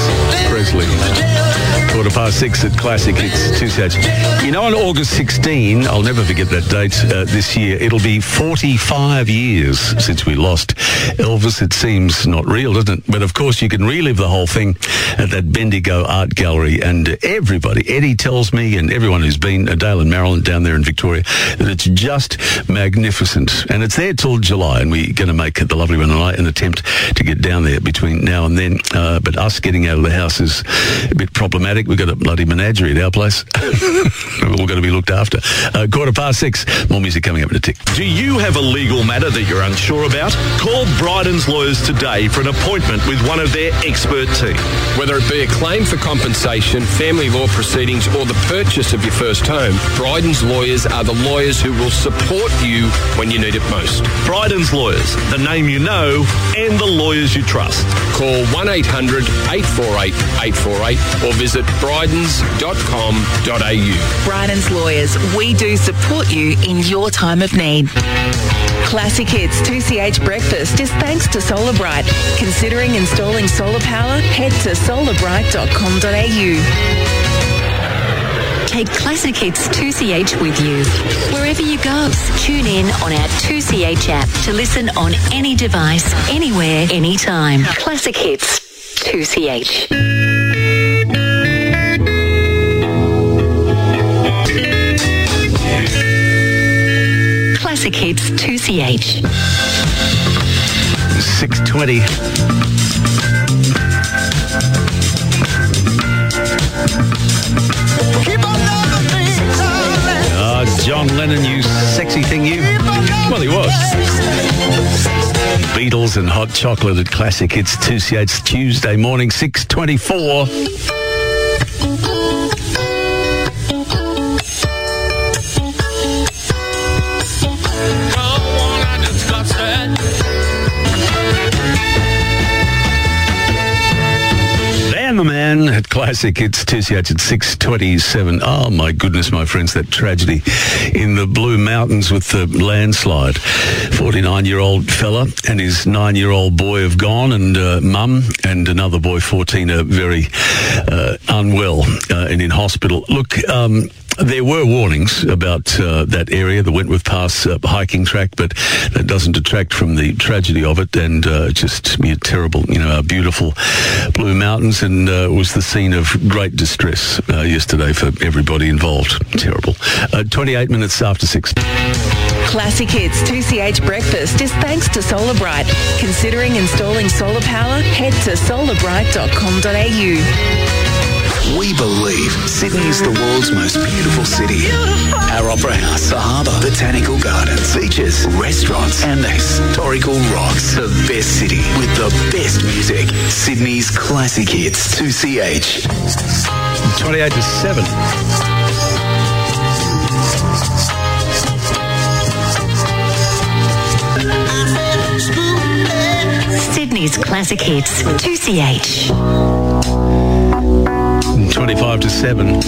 Presley. Quarter past six at Classic Hits Two Sets. You know, on August 16, I'll never forget that date uh, this year, it'll be 45 years since we lost Elvis. It seems not real, doesn't it? But of course, you can relive the whole thing at that Bendigo Art Gallery. And everybody, Eddie tells me, and everyone who's been, uh, Dale and Marilyn down there in Victoria, that it's just magnificent. And it's there till July, and we're going to make the lovely one and I an attempt to get down there between now and then. Uh, but us getting out of the house is a bit problematic. We've got a bloody menagerie at our place. [LAUGHS] [LAUGHS] We're all going to be looked after. Uh, quarter past six. More music coming up in a tick. Do you have a legal matter that you're unsure about? Call Bryden's Lawyers today for an appointment with one of their expert team. Whether it be a claim for compensation, family law proceedings, or the purchase of your first home, Bryden's lawyers are the lawyers who will support you when you need it most. Bryden's Lawyers, the name you know and the lawyers you trust. Call 1 800 848 848 or visit brydens.com.au. Bryden's Lawyers, we do support you in your time of need. Classic Hits 2CH Breakfast is thanks to Solar Bright. Considering installing solar power? Head to solarbright.com.au. Take Classic Hits 2CH with you. Wherever you go, tune in on our 2CH app to listen on any device, anywhere, anytime. Classic Hits 2CH. Classic Hits 2CH. 620. Ah, John Lennon, you sexy thing, you. Well, he was. Beatles and hot chocolate at Classic Hits 2CH Tuesday morning, 624. Classic. It's 2CH at 627. Oh, my goodness, my friends, that tragedy in the Blue Mountains with the landslide. 49-year-old fella and his nine-year-old boy have gone and uh, mum and another boy, 14, are very uh, unwell uh, and in hospital. Look, um, there were warnings about uh, that area, the Wentworth Pass uh, hiking track, but that doesn't detract from the tragedy of it and uh, just yeah, terrible, you know, our beautiful Blue Mountains and uh, was the scene of great distress uh, yesterday for everybody involved. Terrible. Uh, 28 minutes after 6. Classic Hits 2CH Breakfast is thanks to Solar Bright. Considering installing solar power? Head to solarbright.com.au. We believe Sydney is the world's most beautiful city. Our Opera House, the harbour, botanical gardens, beaches, restaurants, and the historical rocks. The best city with the best music. Sydney's classic hits 2CH. 28 to 7. Sydney's classic hits. 2CH. 25 to 7.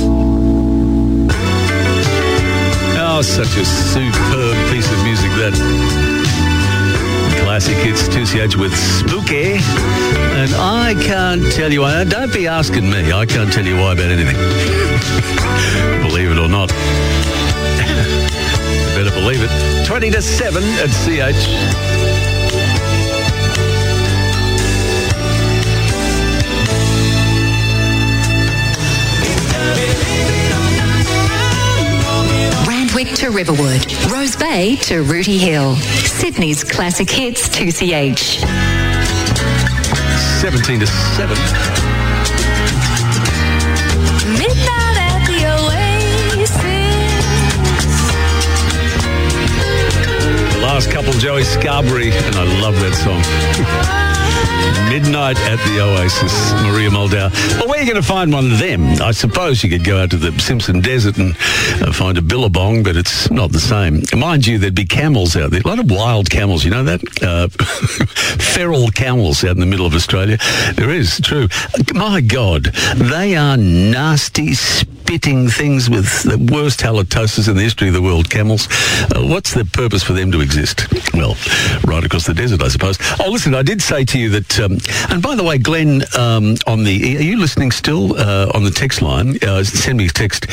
Oh, such a superb piece of music that. Classic hits 2CH with Spooky. And I can't tell you why. Don't be asking me. I can't tell you why about anything. [LAUGHS] believe it or not. [LAUGHS] better believe it. 20 to 7 at CH. To Riverwood. Rose Bay to Rooty Hill. Sydney's classic hits 2CH. 17 to 7. Midnight at the Oasis. The last couple, Joey Scarbury, and I love that song. [LAUGHS] Midnight at the Oasis, Maria Muldaur. Well, where are you going to find one of them? I suppose you could go out to the Simpson Desert and uh, find a billabong, but it's not the same. Mind you, there'd be camels out there. A lot of wild camels, you know that? Uh, [LAUGHS] feral camels out in the middle of Australia. There is, true. My God, they are nasty, spitting things with the worst halitosis in the history of the world, camels. Uh, what's the purpose for them to exist? Well, right across the desert, I suppose. Oh, listen, I did say to you that, um, and by the way, Glenn, um, on the, are you listening still uh, on the text line? Uh, send me a text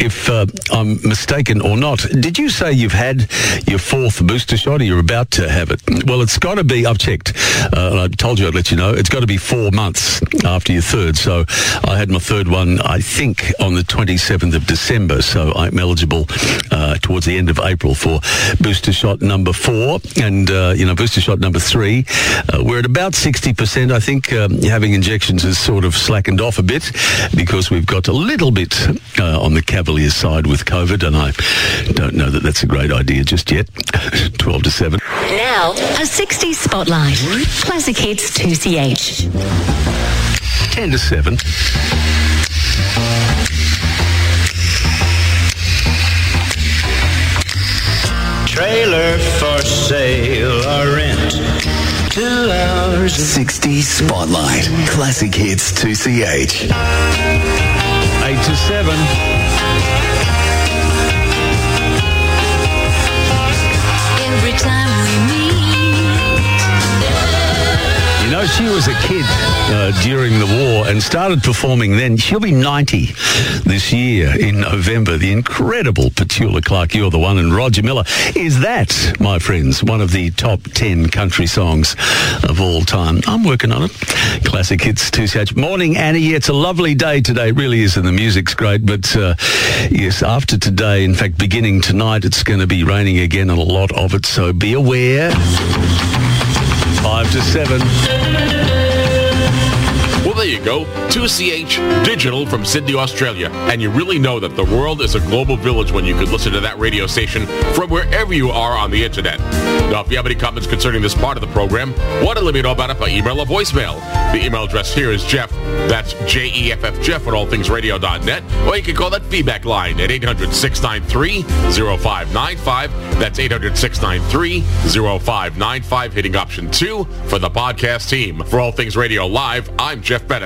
if uh, I'm mistaken or not. Did you say you've had your fourth booster shot or you're about to have it? Well, it's got to be, I've checked, uh, and I told you I'd let you know, it's got to be four months after your third. So I had my third one, I think, on the 27th of December. So I'm eligible uh, towards the end of April for booster shot number four. And, uh, you know, booster shot number three, uh, we're at about 60%. I think um, having injections has sort of slackened off a bit because we've got a little bit uh, on the cavalier side with COVID. And I don't know that that's a great idea just yet. [LAUGHS] 12 to 7. Now, a 60s spotlight. Classic hits 2CH. 10 to 7. Trailer for sale or rent. Two hours. 60 Spotlight. Classic hits 2CH. 8 to 7. She was a kid uh, during the war and started performing then. She'll be 90 this year in November. The incredible Petula Clark, You're the One, and Roger Miller. Is that, my friends, one of the top 10 country songs of all time? I'm working on it. Classic hits, 2CH. Morning, Annie. Yeah, It's a lovely day today. It really is, and the music's great. But uh, yes, after today, in fact, beginning tonight, it's going to be raining again and a lot of it. So be aware. 5 to 7. You go. 2CH Digital from Sydney, Australia. And you really know that the world is a global village when you can listen to that radio station from wherever you are on the internet. Now, if you have any comments concerning this part of the program, want to let me know about it by email or voicemail. The email address here is Jeff. That's J-E-F-F Jeff at allthingsradio.net. Or you can call that feedback line at 800-693-0595. That's 800-693-0595, hitting option two for the podcast team. For All Things Radio Live, I'm Jeff Bennett.